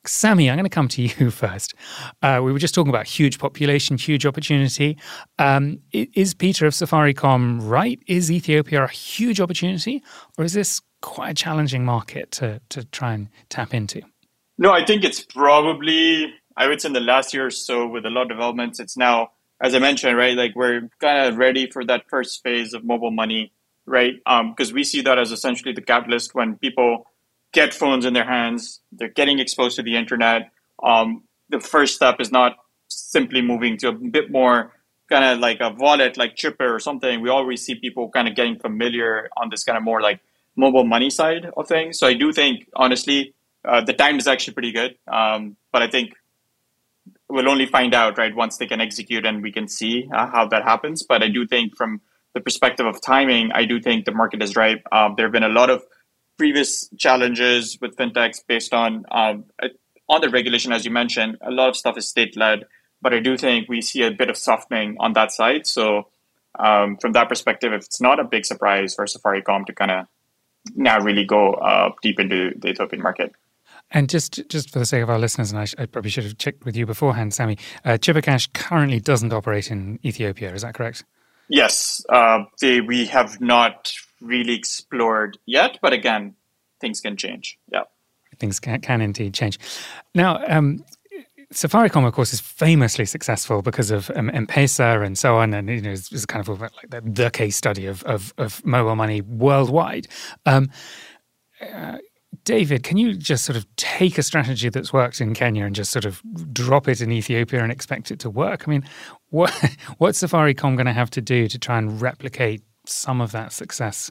Samee, I'm going to come to you first. Uh, we were just talking about huge population, huge opportunity. Um, is Peter of Safaricom right? Is Ethiopia a huge opportunity, or is this quite a challenging market to, to try and tap into? No, I think it's probably I would say in the last year or so, with a lot of developments, it's now, as I mentioned, right, like we're kind of ready for that first phase of mobile money, right? Because um, we see that as essentially the catalyst when people get phones in their hands, they're getting exposed to the internet. Um, the first step is not simply moving to a bit more kind of like a wallet like Chipper or something. We always see people kind of getting familiar on this kind of more like mobile money side of things. So I do think, honestly, uh, the time is actually pretty good. Um, but I think we'll only find out right once they can execute and we can see uh, how that happens. But I do think from the perspective of timing, I do think the market is ripe. Um, there have been a lot of previous challenges with fintechs based on um, on the regulation, as you mentioned. A lot of stuff is state led, but I do think we see a bit of softening on that side. So um, from that perspective, it's not a big surprise for Safaricom to kind of now really go uh, deep into the Ethiopian market. And just just for the sake of our listeners, and I, sh- I probably should have checked with you beforehand, Samee, uh, Chipper Cash currently doesn't operate in Ethiopia. Is that correct? Yes, uh, they, we have not really explored yet, but again, things can change. Yeah, things can, can indeed change. Now, um, Safaricom, of course, is famously successful because of um, M-Pesa and so on, and you know, it's, it's kind of like the, the case study of, of, of mobile money worldwide. Um, uh, David, can you just sort of take a strategy that's worked in Kenya and just sort of drop it in Ethiopia and expect it to work? I mean, what what's Safaricom going to have to do to try and replicate some of that success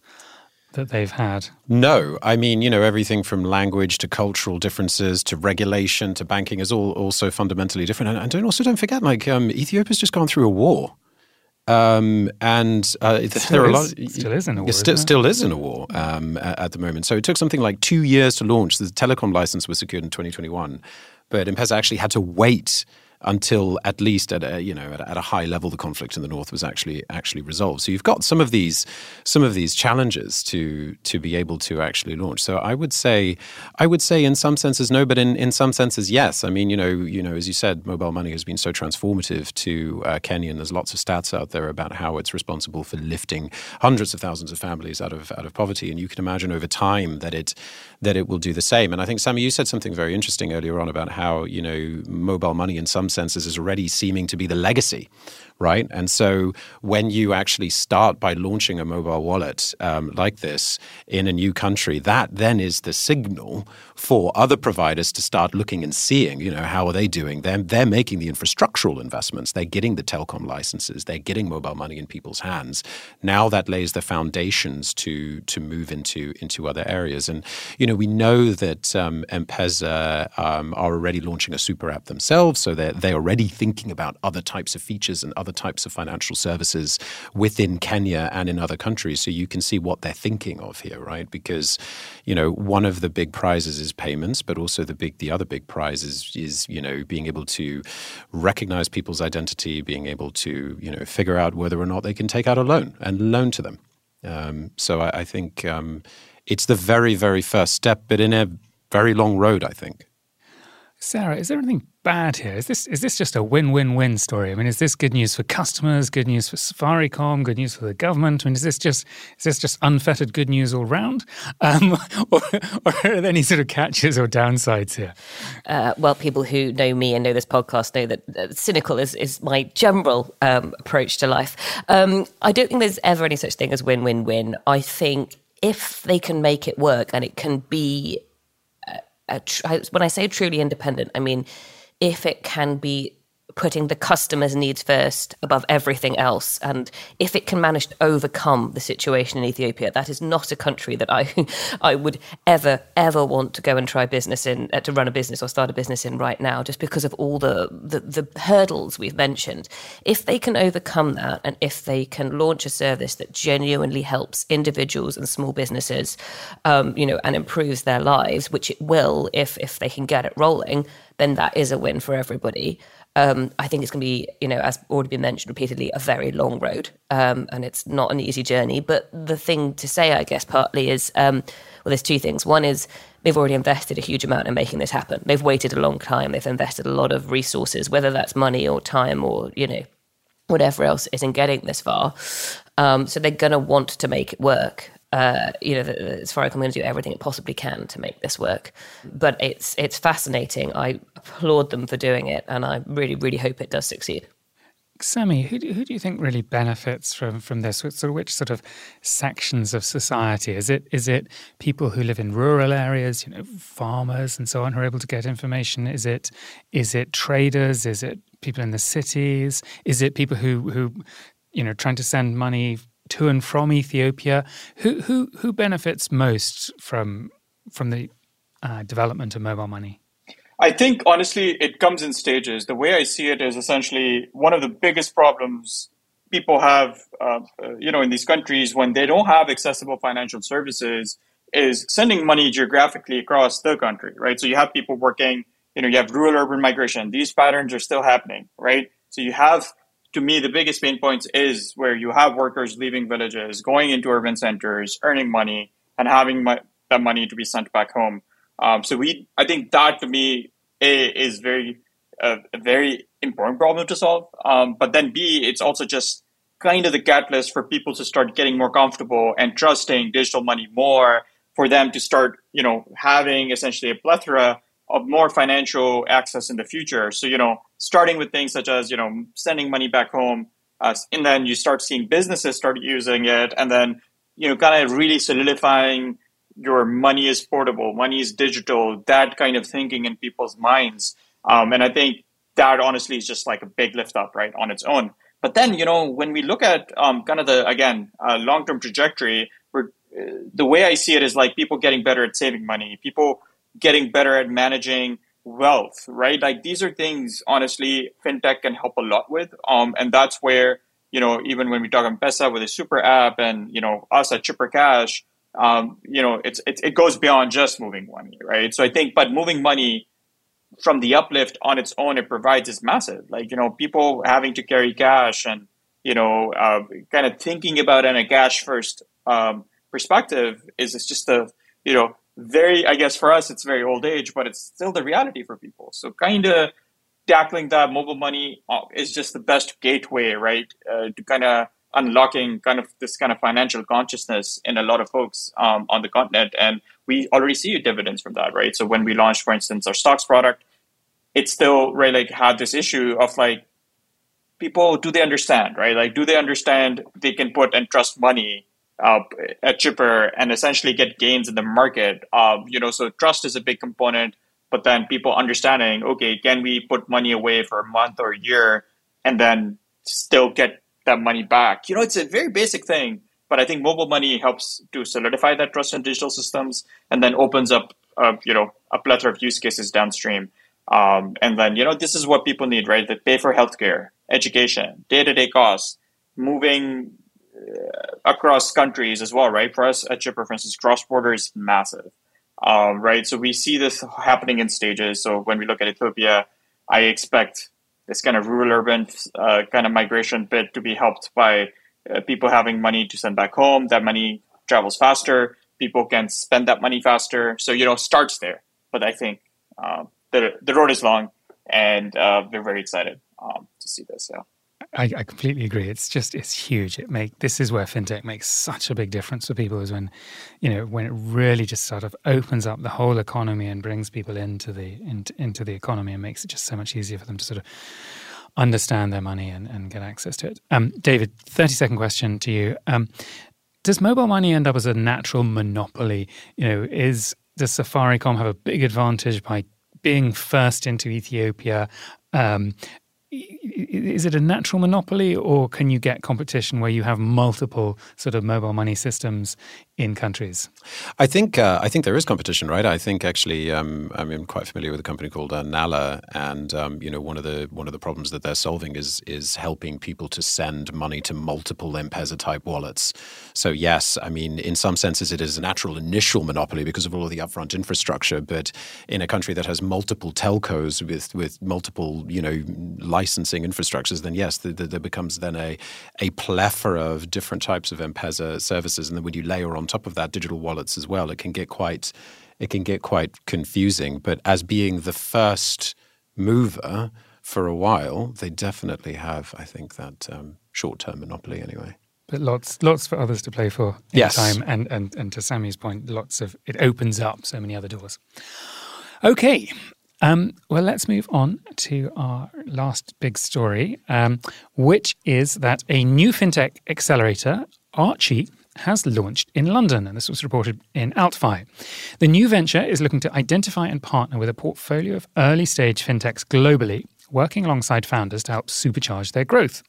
that they've had? No, I mean, you know, everything from language to cultural differences to regulation to banking is all also fundamentally different. And, and don't also don't forget, like um, Ethiopia's just gone through a war. Um, and uh, there are a lot. Of, still is in a war. Still, still is in a war um, at, at, the moment. So it took something like two years to launch. The telecom license was secured in 2021, but M-Pesa actually had to wait until at least at a you know at, at, a high level the conflict in the north was actually actually resolved. So you've got some of these some of these challenges to to be able to actually launch. So I would say I would say in some senses no, but in, in some senses yes. I mean you know you know as you said, mobile money has been so transformative to uh, Kenya. And there's lots of stats out there about how it's responsible for lifting hundreds of thousands of families out of out of poverty. And you can imagine over time that it that it will do the same. And I think Samee, you said something very interesting earlier on about how you know mobile money in some senses is already seeming to be the legacy right? And so when you actually start by launching a mobile wallet um, like this in a new country, that then is the signal for other providers to start looking and seeing, you know, how are they doing? They're, they're making the infrastructural investments. They're getting the telecom licenses. They're getting mobile money in people's hands. Now that lays the foundations to to move into into other areas. And you know, we know that um, M-Pesa um, are already launching a super app themselves, so they're they're already thinking about other types of features and other other types of financial services within Kenya and in other countries. So you can see what they're thinking of here, right? Because, you know, one of the big prizes is payments, but also the big the other big prize is is, you know, being able to recognize people's identity, being able to, you know, figure out whether or not they can take out a loan and loan to them. Um, so I, I think um, it's the very, very first step, but in a very long road, I think. Sarah, is there anything bad here? Is this is this just a win-win-win story? I mean, is this good news for customers, good news for Safaricom, good news for the government? I mean, is this just is this just unfettered good news all round, um, or, or, are there any sort of catches or downsides here? Uh, well, people who know me and know this podcast know that uh, cynical is is my general um, approach to life. Um, I don't think there's ever any such thing as win-win-win. I think if they can make it work and it can be tr- when I say truly independent, I mean if it can be putting the customer's needs first above everything else. And if it can manage to overcome the situation in Ethiopia, that is not a country that I, I would ever, ever want to go and try business in, uh, to run a business or start a business in right now, just because of all the, the, the hurdles we've mentioned. If they can overcome that, and if they can launch a service that genuinely helps individuals and small businesses, um, you know, and improves their lives, which it will if if they can get it rolling, then that is a win for everybody. Um, I think it's going to be, you know, as already been mentioned repeatedly, a very long road, um, and it's not an easy journey. But the thing to say, I guess, partly is, um, well, there's two things. One is they've already invested a huge amount in making this happen. They've waited a long time. They've invested a lot of resources, whether that's money or time or you know, whatever else is in getting this far. Um, so they're going to want to make it work uh, you know, as far as I'm going to do everything it possibly can to make this work. But it's it's fascinating. I applaud them for doing it, and I really, really hope it does succeed. Samee, who do, who do you think really benefits from, from this? Sort of which sort of sections of society? Is it is it people who live in rural areas, you know, farmers and so on, who are able to get information? Is it is it traders? Is it people in the cities? Is it people who who you know trying to send money to and from Ethiopia. Who who who benefits most from from the uh, development of mobile money? I think honestly, it comes in stages. The way I see it is essentially one of the biggest problems people have, uh, you know, in these countries when they don't have accessible financial services is sending money geographically across the country, right? So you have people working, you know, you have rural urban migration. These patterns are still happening, right? So you have to me, the biggest pain points is where you have workers leaving villages, going into urban centers, earning money, and having my, that money to be sent back home. Um, so we, I think that to me a, is very uh, a very important problem to solve. Um, but then B, it's also just kind of the catalyst for people to start getting more comfortable and trusting digital money more, for them to start, you know, having essentially a plethora of more financial access in the future. So, you know, starting with things such as, you know, sending money back home, uh, and then you start seeing businesses start using it, and then, you know, kind of really solidifying your money is portable, money is digital, that kind of thinking in people's minds. Um, and I think that honestly is just like a big lift up, right, on its own. But then, you know, when we look at um, kind of the, again, uh, long term trajectory, we're, uh, the way I see it is like people getting better at saving money, people getting better at managing wealth, right? Like these are things, honestly, fintech can help a lot with. Um, and that's where, you know, even when we talk M-Pesa with a super app and, you know, us at Chipper Cash, um, you know, it's, it, it goes beyond just moving money, right? So I think, but moving money from the uplift on its own it provides is massive. Like you know, people having to carry cash and you know, uh, kind of thinking about it in a cash first um, perspective is it's just a you know very I guess for us it's very old age, but it's still the reality for people. So kind of tackling that mobile money uh, is just the best gateway, right, uh, to kind of unlocking kind of this kind of financial consciousness in a lot of folks um, on the continent. And we already see dividends from that, right? So when we launched, for instance, our stocks product, it still right like had this issue of like people do they understand right like do they understand they can put and trust money uh, at chipper and essentially get gains in the market uh, you know so trust is a big component but then people understanding okay can we put money away for a month or a year and then still get that money back you know it's a very basic thing but i think mobile money helps to solidify that trust in digital systems and then opens up uh, you know a plethora of use cases downstream um, and then, you know, this is what people need, right? They pay for healthcare, education, day to day costs, moving across countries as well, right? For us at Chipper, for instance, cross border is massive, um, right? So we see this happening in stages. So when we look at Ethiopia, I expect this kind of rural urban uh, kind of migration bit to be helped by uh, people having money to send back home. That money travels faster. People can spend that money faster. So, you know, starts there. But I think um, the the road is long, and uh, we're very excited um, to see this. Yeah. I, I, completely agree. It's just it's huge. It make this is where fintech makes such a big difference for people is when, you know, when it really just sort of opens up the whole economy and brings people into the into, into the economy and makes it just so much easier for them to sort of understand their money and, and get access to it. Um, David, thirty second question to you. Um, does mobile money end up as a natural monopoly? You know, is does Safaricom have a big advantage by being first into Ethiopia, um, is it a natural monopoly or can you get competition where you have multiple sort of mobile money systems in countries? I think uh, I think there is competition, right? I think actually um, I am quite familiar with a company called uh, Nala, and um, you know one of the one of the problems that they're solving is is helping people to send money to multiple M-Pesa type wallets. So yes, I mean in some senses it is a natural initial monopoly because of all of the upfront infrastructure, but in a country that has multiple telcos with with multiple you know licensing infrastructures, then yes, the, the, there becomes then a a plethora of different types of M-Pesa services, and then when you layer on top of that digital wallets as well, it can get quite it can get quite confusing. But as being the first mover for a while, they definitely have, I think, that um, short term monopoly anyway. But lots, lots for others to play for in yes. time, and, and and to Samee's point, lots of it opens up so many other doors. Okay, um, well, let's move on to our last big story, um, which is that a new fintech accelerator, Archie, has launched in London, and this was reported in AltFi. The new venture is looking to identify and partner with a portfolio of early stage fintechs globally, working alongside founders to help supercharge their growth.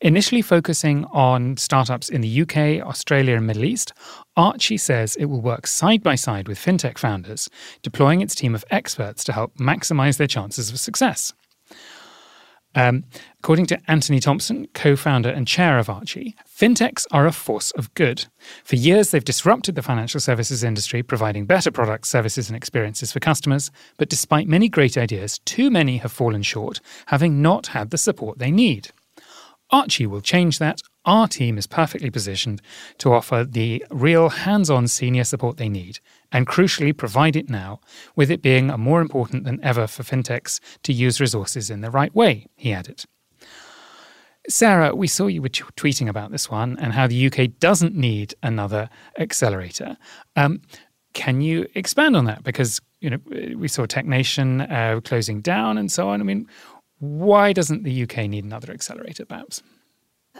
Initially focusing on startups in the UK, Australia, and Middle East, Archie says it will work side by side with fintech founders, deploying its team of experts to help maximize their chances of success. Um, according to Anthony Thompson, co founder and chair of Archie, fintechs are a force of good. For years, they've disrupted the financial services industry, providing better products, services, and experiences for customers. But despite many great ideas, too many have fallen short, having not had the support they need. Archie will change that. Our team is perfectly positioned to offer the real hands on senior support they need, and crucially, provide it now, with it being more important than ever for fintechs to use resources in the right way, he added. Sarah, we saw you were tweeting about this one and how the UK doesn't need another accelerator. Um, can you expand on that? Because you know we saw TechNation uh, closing down and so on. I mean, why doesn't the UK need another accelerator, perhaps?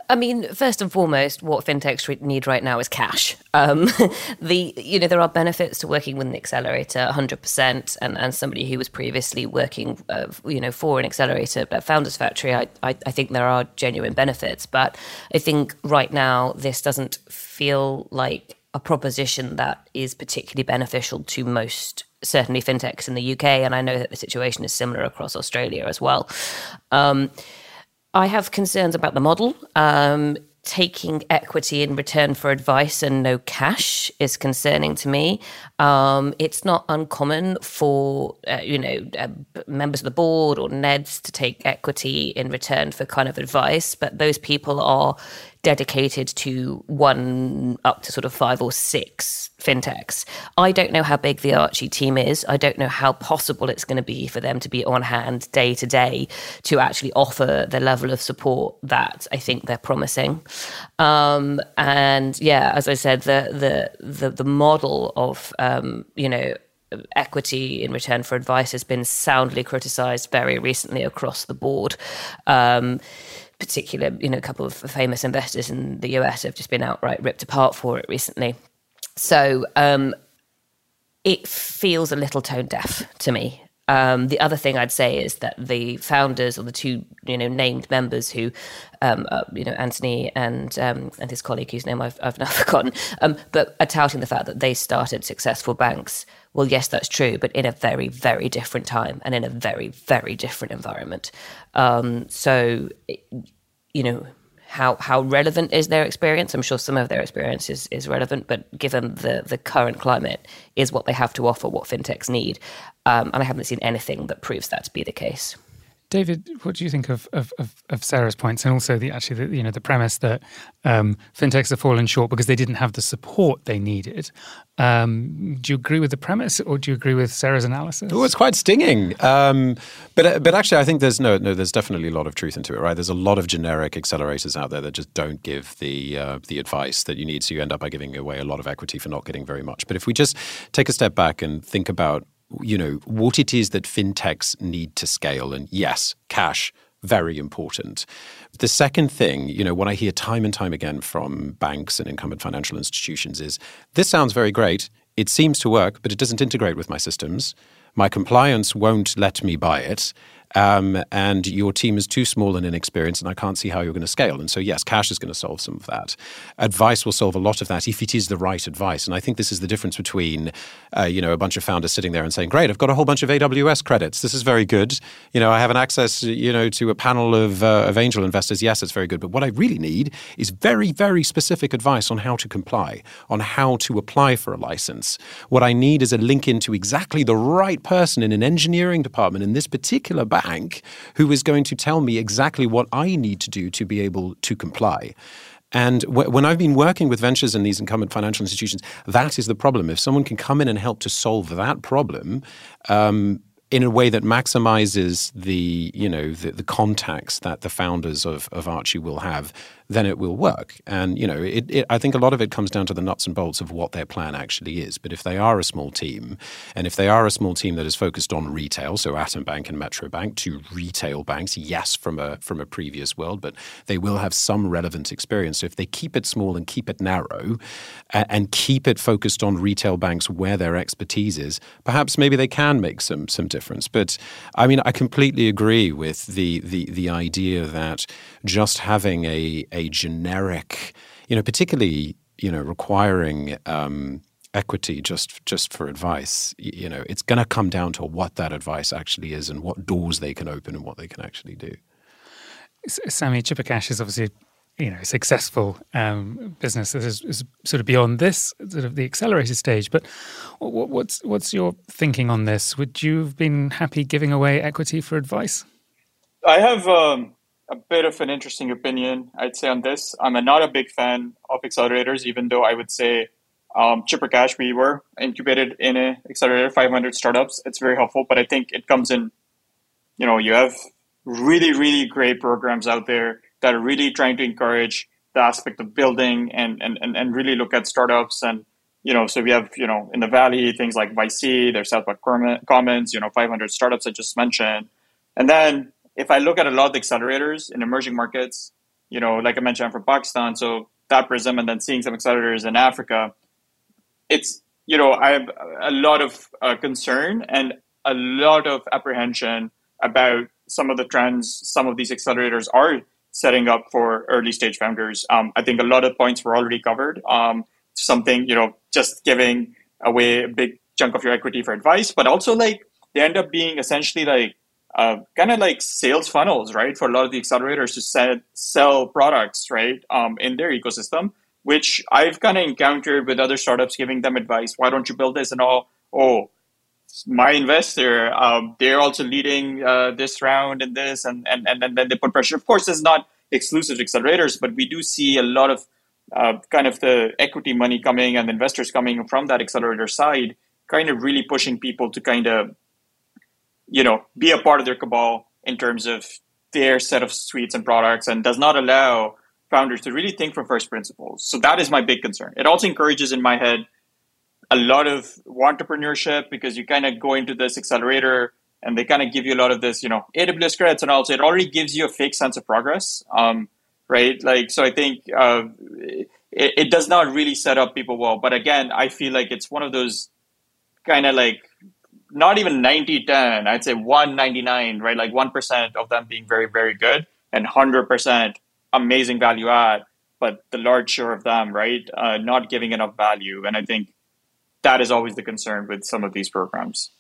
I mean, first and foremost, what fintechs need right now is cash. Um, the you know there are benefits to working with an accelerator, 100%, and and somebody who was previously working, uh, you know, for an accelerator at Founders Factory. I, I I think there are genuine benefits, but I think right now this doesn't feel like a proposition that is particularly beneficial to most certainly fintechs in the UK, and I know that the situation is similar across Australia as well. Um, I have concerns about the model. Um, taking equity in return for advice and no cash is concerning to me. Um, it's not uncommon for uh, you know uh, members of the board or NEDs to take equity in return for kind of advice, but those people are dedicated to one up to sort of five or six fintechs. I don't know how big the Archie team is. I don't know how possible it's going to be for them to be on hand day to day to actually offer the level of support that I think they're promising. Um, and yeah, as I said, the the the, the model of um, you know equity in return for advice has been soundly criticized very recently across the board. Um, particular, you know, a couple of famous investors in the US have just been outright ripped apart for it recently. So um, it feels a little tone deaf to me. Um, the other thing I'd say is that the founders or the two, you know, named members who, um, uh, you know, Anthony and um, and his colleague whose name I've, I've now forgotten, um, but are touting the fact that they started successful banks. Well, yes, that's true, but in a very, very different time and in a very, very different environment. Um, so, you know, how how relevant is their experience? I'm sure some of their experience is, is relevant, but given the the current climate, is what they have to offer what fintechs need, um, and I haven't seen anything that proves that to be the case. David, what do you think of, of, of, of Sarah's points and also the actually the, you know the premise that um, fintechs have fallen short because they didn't have the support they needed? Um, do you agree with the premise, or do you agree with Sarah's analysis? Oh, it's quite stinging. Um, but but actually, I think there's no no there's definitely a lot of truth into it, right? There's a lot of generic accelerators out there that just don't give the uh, the advice that you need, so you end up by giving away a lot of equity for not getting very much. But if we just take a step back and think about you know, what it is that fintechs need to scale. And yes, cash, very important. The second thing, you know, what I hear time and time again from banks and incumbent financial institutions is this sounds very great. It seems to work, but it doesn't integrate with my systems. My compliance won't let me buy it um, and your team is too small and inexperienced, and I can't see how you're going to scale. And so, yes, cash is going to solve some of that. Advice will solve a lot of that if it is the right advice. And I think this is the difference between, uh, you know, a bunch of founders sitting there and saying, "Great, I've got a whole bunch of AWS credits. This is very good. You know, I have an access, you know, to a panel of uh, of angel investors. Yes, it's very good. But what I really need is very, very specific advice on how to comply, on how to apply for a license. What I need is a link into exactly the right person in an engineering department in this particular bank who is going to tell me exactly what I need to do to be able to comply. And when I've been working with ventures and these incumbent financial institutions, that is the problem. If someone can come in and help to solve that problem, um, in a way that maximizes the you know the, the contacts that the founders of, of Archie will have then it will work. And you know, it, it, I think a lot of it comes down to the nuts and bolts of what their plan actually is. But if they are a small team, and if they are a small team that is focused on retail, so Atom Bank and Metro Bank, two retail banks, yes, from a from a previous world, but they will have some relevant experience. So if they keep it small and keep it narrow, and, and keep it focused on retail banks where their expertise is, perhaps maybe they can make some some difference. But I mean, I completely agree with the the the idea that just having a a generic, you know, particularly you know requiring um, equity just just for advice. You know, it's going to come down to what that advice actually is and what doors they can open and what they can actually do. Samee Chippercash is obviously you know successful um, business that is, is, sort of beyond this sort of the accelerated stage. But what, what's what's your thinking on this? Would you have been happy giving away equity for advice? I have um, a bit of an interesting opinion, I'd say, on this. I'm not a big fan of accelerators, even though I would say um, Chipper Cash, we were incubated in a accelerator, 500 startups. It's very helpful, but I think it comes in, you know, you have really, really great programs out there that are really trying to encourage the aspect of building and, and, and, and really look at startups and, you know, so we have, you know, in the Valley, things like YC, there's South Park Commons, you know, 500 startups I just mentioned. And then if I look at a lot of the accelerators in emerging markets, you know, like I mentioned, I'm from Pakistan, so that prism, and then seeing some accelerators in Africa, it's you know I have a lot of uh, concern and a lot of apprehension about some of the trends some of these accelerators are setting up for early stage founders. Um, I think a lot of points were already covered. Um, something you know, just giving away a big chunk of your equity for advice, but also like they end up being essentially like uh, kind of like sales funnels, right, for a lot of the accelerators to sell, sell products, right, um, in their ecosystem, which I've kind of encountered with other startups giving them advice. Why don't you build this and all? Oh, my investor, um, they're also leading uh, this round and this, and, and, and, and then they put pressure. Of course, it's not exclusive to accelerators, but we do see a lot of uh, kind of the equity money coming and investors coming from that accelerator side, kind of really pushing people to kind of, you know, be a part of their cabal in terms of their set of suites and products and does not allow founders to really think from first principles. So that is my big concern. It also encourages in my head a lot of entrepreneurship because you kind of go into this accelerator and they kind of give you a lot of this, you know, AWS credits and also it already gives you a fake sense of progress. Um, right? Like, so I think uh, it, it, does not really set up people well. But again, I feel like it's one of those kind of like not even 90 10, I'd say 199, right? Like 1% of them being very, very good and 100% amazing value add, but the large share of them, right, uh, not giving enough value. And I think that is always the concern with some of these programs.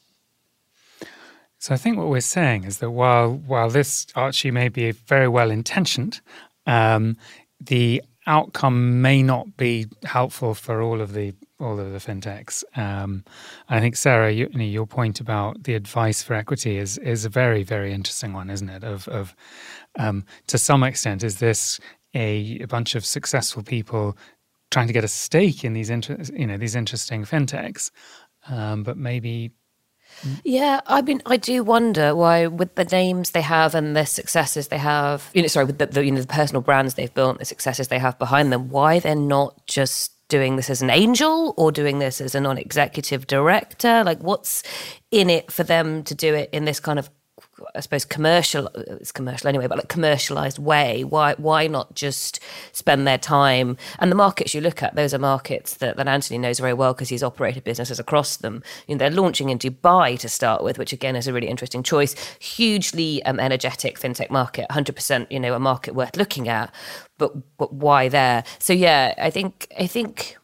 So I think what we're saying is that while while this Archie may be very well intentioned, um, the outcome may not be helpful for all of the all of the fintechs. Um, I think Sarah, you, you know, your point about the advice for equity is is a very very interesting one, isn't it? Of of um, to some extent, is this a, a, bunch of successful people trying to get a stake in these inter- you know these interesting fintechs, um, but maybe yeah, I mean, I do wonder why, with the names they have and the successes they have, you know, sorry, with the, the, you know the personal brands they've built, the successes they have behind them, why they're not just doing this as an angel or doing this as a non-executive director? Like, what's in it for them to do it in this kind of I suppose commercial it's commercial anyway, but like commercialized way. Why why not just spend their time and the markets you look at, those are markets that, that Anthony knows very well because he's operated businesses across them. You know, they're launching in Dubai to start with, which again is a really interesting choice. Hugely um, energetic fintech market, hundred percent, you know, a market worth looking at. But but why there? So yeah, I think I think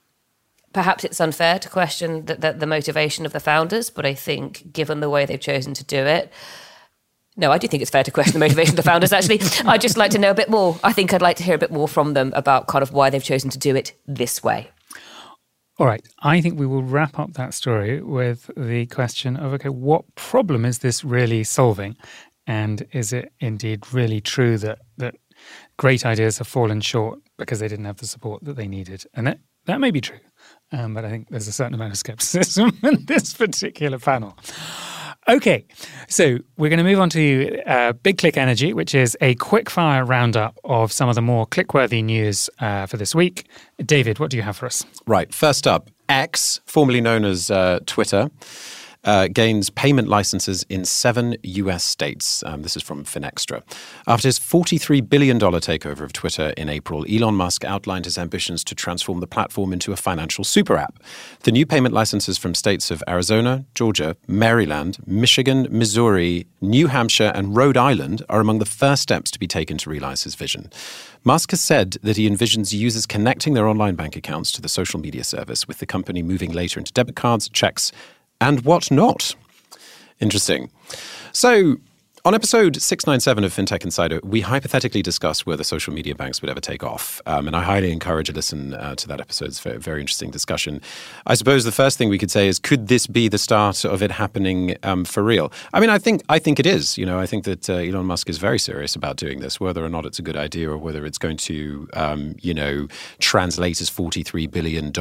perhaps it's unfair to question the, the, the, motivation of the founders, but I think given the way they've chosen to do it, no, I do think it's fair to question the motivation of the founders, actually. I'd just like to know a bit more. I think I'd like to hear a bit more from them about kind of why they've chosen to do it this way. All right. I think we will wrap up that story with the question of okay, what problem is this really solving? And is it indeed really true that, that great ideas have fallen short because they didn't have the support that they needed? And that, that may be true. Um, but I think there's a certain amount of skepticism in this particular panel. Okay, so we're going to move on to uh, Big Click Energy, which is a quick fire roundup of some of the more click worthy news uh, for this week. David, what do you have for us? Right, first up, X, formerly known as uh, Twitter uh, gains payment licenses in seven US states. Um, this is from Finextra. After his $43 billion takeover of Twitter in April, Elon Musk outlined his ambitions to transform the platform into a financial super app. The new payment licenses from states of Arizona, Georgia, Maryland, Michigan, Missouri, New Hampshire, and Rhode Island are among the first steps to be taken to realize his vision. Musk has said that he envisions users connecting their online bank accounts to the social media service, with the company moving later into debit cards, checks, and what not. Interesting. So, on episode 697 of FinTech Insider, we hypothetically discussed whether social media banks would ever take off. Um, and I highly encourage a listen uh, to that episode. It's a very, interesting discussion. I suppose the first thing we could say is could this be the start of it happening um, for real? I mean, I think, I think it is. You know, I think that uh, Elon Musk is very serious about doing this, whether or not it's a good idea or whether it's going to, um, you know, translate his $43 billion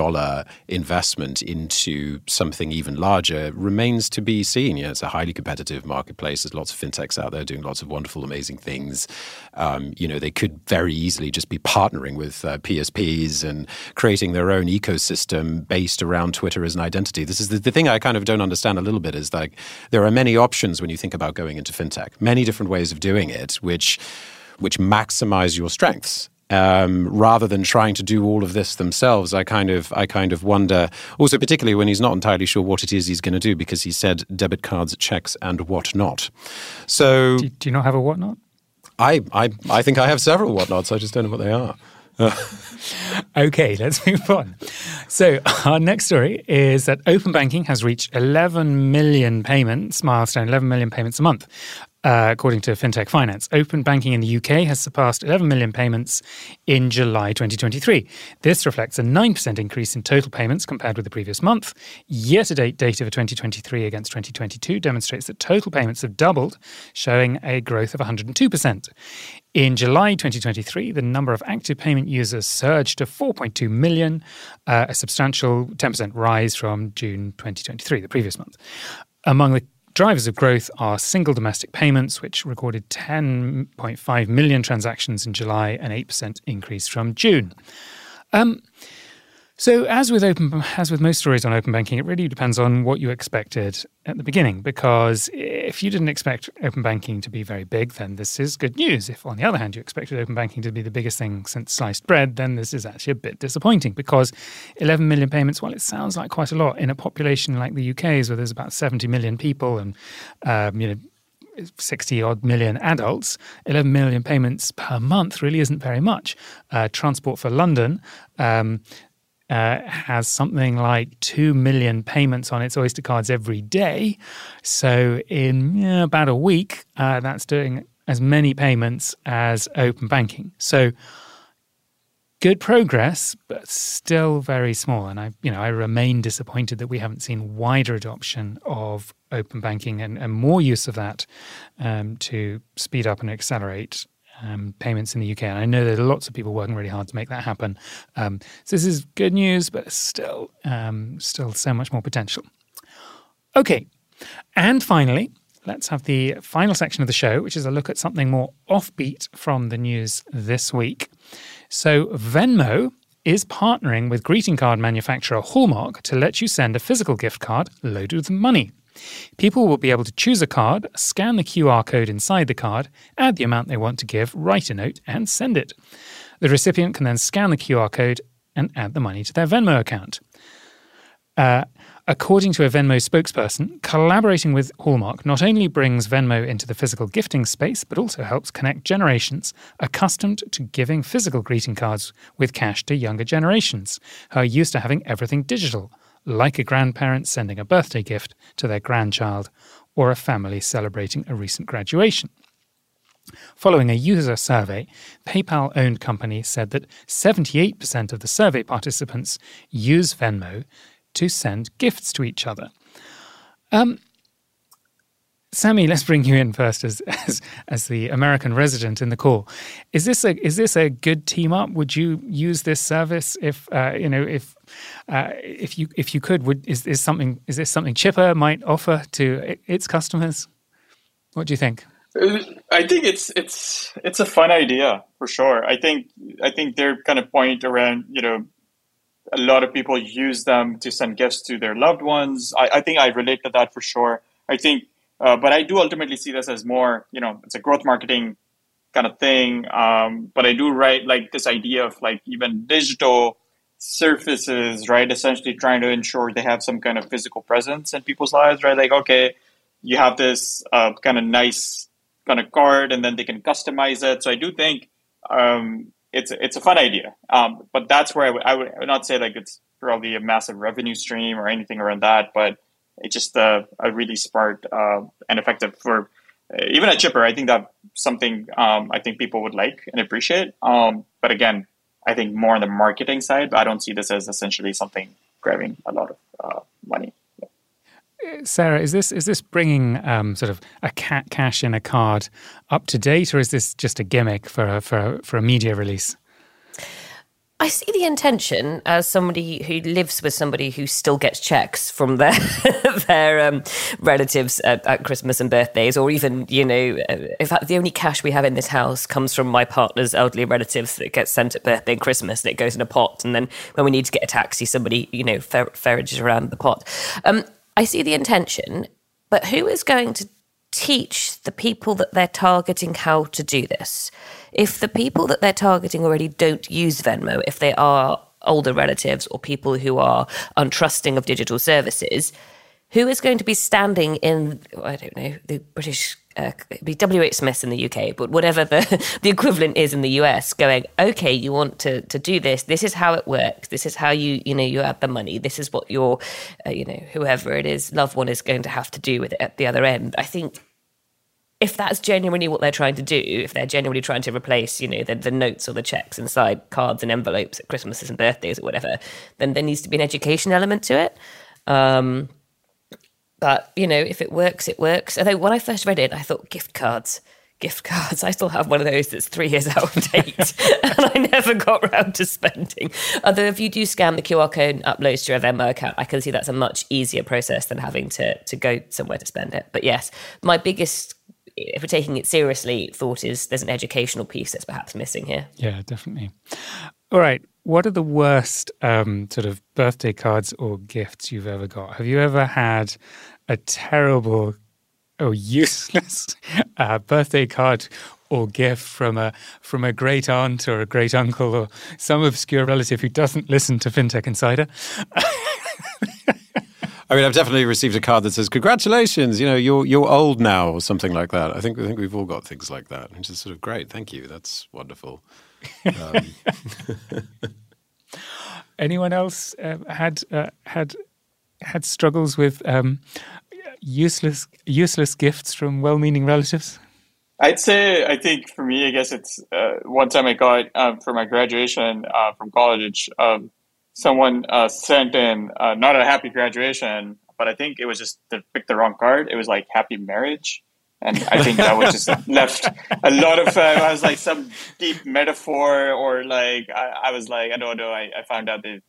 investment into something even larger remains to be seen. Yeah, it's a highly competitive marketplace. There's lots of fintech out there doing lots of wonderful, amazing things. Um, you know, they could very easily just be partnering with uh, PSPs and creating their own ecosystem based around Twitter as an identity. This is the, the thing I kind of don't understand a little bit is like there are many options when you think about going into fintech, many different ways of doing it, which which maximize your strengths um, rather than trying to do all of this themselves. I kind of I kind of wonder. Also, particularly when he's not entirely sure what it is he's going to do because he said debit cards, checks, and whatnot. So, do, do you not have a whatnot? I, I I think I have several whatnots. I just don't know what they are. okay, let's move on. So, our next story is that open banking has reached 11 million payments, milestone 11 million payments a month. Uh, according to FinTech Finance. Open banking in the UK has surpassed 11 million payments in July 2023. This reflects a 9% increase in total payments compared with the previous month. Year to date data for 2023 against 2022 demonstrates that total payments have doubled, showing a growth of 102%. In July 2023, the number of active payment users surged to 4.2 million, uh, a substantial 10% rise from June 2023, the previous month. Among the Drivers of growth are single domestic payments, which recorded 10.5 million transactions in July, an 8% increase from June. Um, so, as with open, as with most stories on open banking, it really depends on what you expected at the beginning. Because if you didn't expect open banking to be very big, then this is good news. If, on the other hand, you expected open banking to be the biggest thing since sliced bread, then this is actually a bit disappointing. Because 11 million payments, well, it sounds like quite a lot in a population like the UK's, where there's about 70 million people, and um, you know 60 odd million adults, 11 million payments per month really isn't very much. Uh, Transport for London um, uh, has something like 2 million payments on its Oyster cards every day. So, in about a week, uh, that's doing as many payments as open banking. So, good progress, but still very small. And I, you know, I remain disappointed that we haven't seen wider adoption of open banking and, and more use of that um, to speed up and accelerate um, payments in the UK. And I know there are lots of people working really hard to make that happen. Um, so this is good news, but still, um, still so much more potential. Okay, and finally, let's have the final section of the show, which is a look at something more offbeat from the news this week. So Venmo is partnering with greeting card manufacturer Hallmark to let you send a physical gift card loaded with money. People will be able to choose a card, scan the QR code inside the card, add the amount they want to give, write a note, and send it. The recipient can then scan the QR code and add the money to their Venmo account. Uh, according to a Venmo spokesperson, collaborating with Hallmark not only brings Venmo into the physical gifting space, but also helps connect generations accustomed to giving physical greeting cards with cash to younger generations who are used to having everything digital, like a grandparent sending a birthday gift to their grandchild or a family celebrating a recent graduation. Following a user survey, PayPal owned company said that 78% of the survey participants use Venmo to send gifts to each other. Um, Samee, let's bring you in first as, as as the American resident in the call. Is this a is this a good team up? Would you use this service if uh, you know if uh, if you if you could? Would is is something is this something Chipper might offer to its customers? What do you think? Uh, I think it's it's it's a fun idea for sure. I think I think their kind of point around you know a lot of people use them to send gifts to their loved ones. I, I think I relate to that for sure. I think uh, but I do ultimately see this as more, you know, it's a growth marketing kind of thing. Um, but I do write like this idea of like even digital surfaces, right? Essentially trying to ensure they have some kind of physical presence in people's lives, right? Like, okay, you have this uh, kind of nice kind of card and then they can customize it. So I do think um, it's, it's a fun idea. Um, but that's where I, would not say like it's probably a massive revenue stream or anything around that, but it's just uh, a really smart uh, and effective for uh, even a chipper. I think that something um, I think people would like and appreciate. Um, but again, I think more on the marketing side. I don't see this as essentially something grabbing a lot of uh, money. Sarah, is this is this bringing um, sort of a cat cash in a card up to date, or is this just a gimmick for a, for a, for a media release? I see the intention as somebody who lives with somebody who still gets checks from their their um, relatives at, at, Christmas and birthdays, or even you know, in fact, the only cash we have in this house comes from my partner's elderly relatives that gets sent at birthday and Christmas, and it goes in a pot, and then when we need to get a taxi, somebody you know fer- around the pot. Um, I see the intention, but who is going to teach the people that they're targeting how to do this? If the people that they're targeting already don't use Venmo, if they are older relatives or people who are untrusting of digital services, who is going to be standing in, I don't know, the British, uh, be WH Smith in the UK, but whatever the, the equivalent is in the US, going, okay, you want to, to do this. This is how it works. This is how you, you know, you add the money. This is what your, uh, you know, whoever it is, loved one is going to have to do with it at the other end. I think if that's genuinely what they're trying to do, if they're genuinely trying to replace, you know, the, the notes or the checks inside cards and envelopes at Christmases and birthdays or whatever, then there needs to be an education element to it. Um, but you know, if it works, it works. Although when I first read it, I thought gift cards gift cards. I still have one of those that's three years out of date and I never got around to spending. Although if you do scan the QR code and upload to your Venmo account, I can see that's a much easier process than having to, to go somewhere to spend it. But yes, my biggest if we're taking it seriously, thought is there's an educational piece that's perhaps missing here. Yeah, definitely. All right. What are the worst um, sort of birthday cards or gifts you've ever got? Have you ever had a terrible or useless uh, birthday card or gift from a from a great aunt or a great uncle or some obscure relative who doesn't listen to FinTech Insider. I mean, I've definitely received a card that says "Congratulations, you know, you're you're old now" or something like that. I think I think we've all got things like that, which is sort of great. Thank you. That's wonderful. Um. Anyone else uh, had uh, had had struggles with um, useless useless gifts from well-meaning relatives? I'd say I think for me, I guess it's uh, one time I got um, for my graduation uh, from college. Um, someone uh, sent in uh, not a happy graduation, but I think it was just to pick the wrong card. It was like happy marriage. And I think that was just left a lot of, uh, I was like some deep metaphor or like, I, I was like, I don't know. I, I found out they,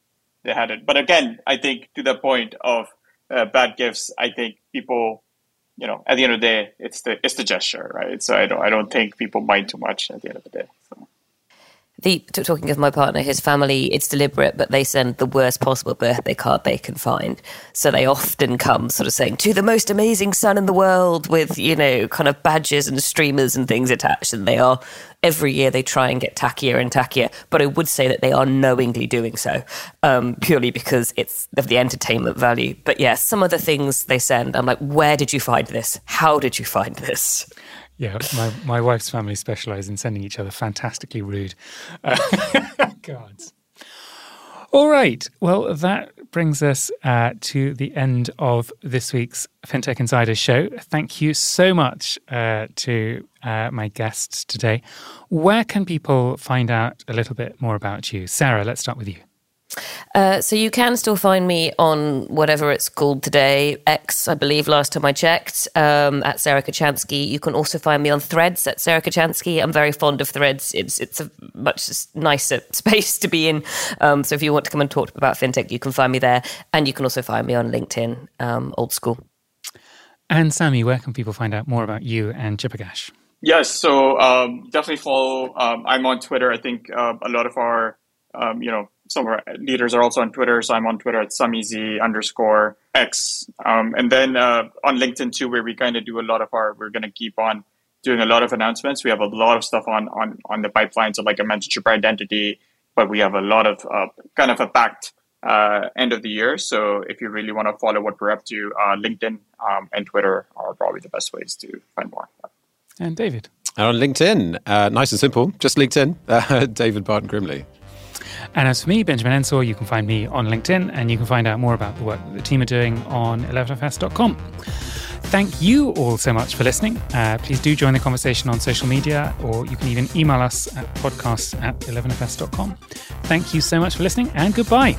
they had it. But again, I think to the point of uh, bad gifts, I think people, you know, at the end of the day, it's the it's the gesture, right? So I don't I don't think people mind too much at the end of the day. So the talking of my partner, his family, it's deliberate, but they send the worst possible birthday card they can find. So they often come sort of saying, to the most amazing son in the world with, you know, kind of badges and streamers and things attached. And they are, every year they try and get tackier and tackier. But I would say that they are knowingly doing so, um, purely because it's of the entertainment value. But yeah, some of the things they send, I'm like, where did you find this? How did you find this? Yeah, my, my wife's family specialise in sending each other fantastically rude uh, cards. All right. Well, that brings us uh, to the end of this week's FinTech Insider show. Thank you so much uh, to uh, my guests today. Where can people find out a little bit more about you? Sarah, let's start with you. Uh, so you can still find me on whatever it's called today, X, I believe, last time I checked, um, at Sarah Kocianski. You can also find me on Threads at Sarah Kocianski. I'm very fond of Threads. It's it's a much nicer space to be in. Um, so if you want to come and talk about fintech, you can find me there, and you can also find me on LinkedIn, um, old school. And Samee, where can people find out more about you and Chipper Cash? Yes, so um, definitely follow. Um, I'm on Twitter. I think uh, a lot of our um, you know some of our leaders are also on Twitter. So I'm on Twitter at SammyZ underscore X. Um, and then uh, on LinkedIn too, where we kind of do a lot of our, we're going to keep on doing a lot of announcements. We have a lot of stuff on, on, on the pipeline. So like I mentioned, Chipper Identity, but we have a lot of uh, kind of a packed uh, end of the year. So if you really want to follow what we're up to, uh, LinkedIn um, and Twitter are probably the best ways to find more. And David. And on LinkedIn, uh, nice and simple, just LinkedIn, uh, David Barton Grimley. And as for me, Benjamin Ensor, you can find me on LinkedIn and you can find out more about the work that the team are doing on 11fs.com. Thank you all so much for listening. Uh, please do join the conversation on social media or you can even email us at podcasts at 11fs.com. Thank you so much for listening and goodbye.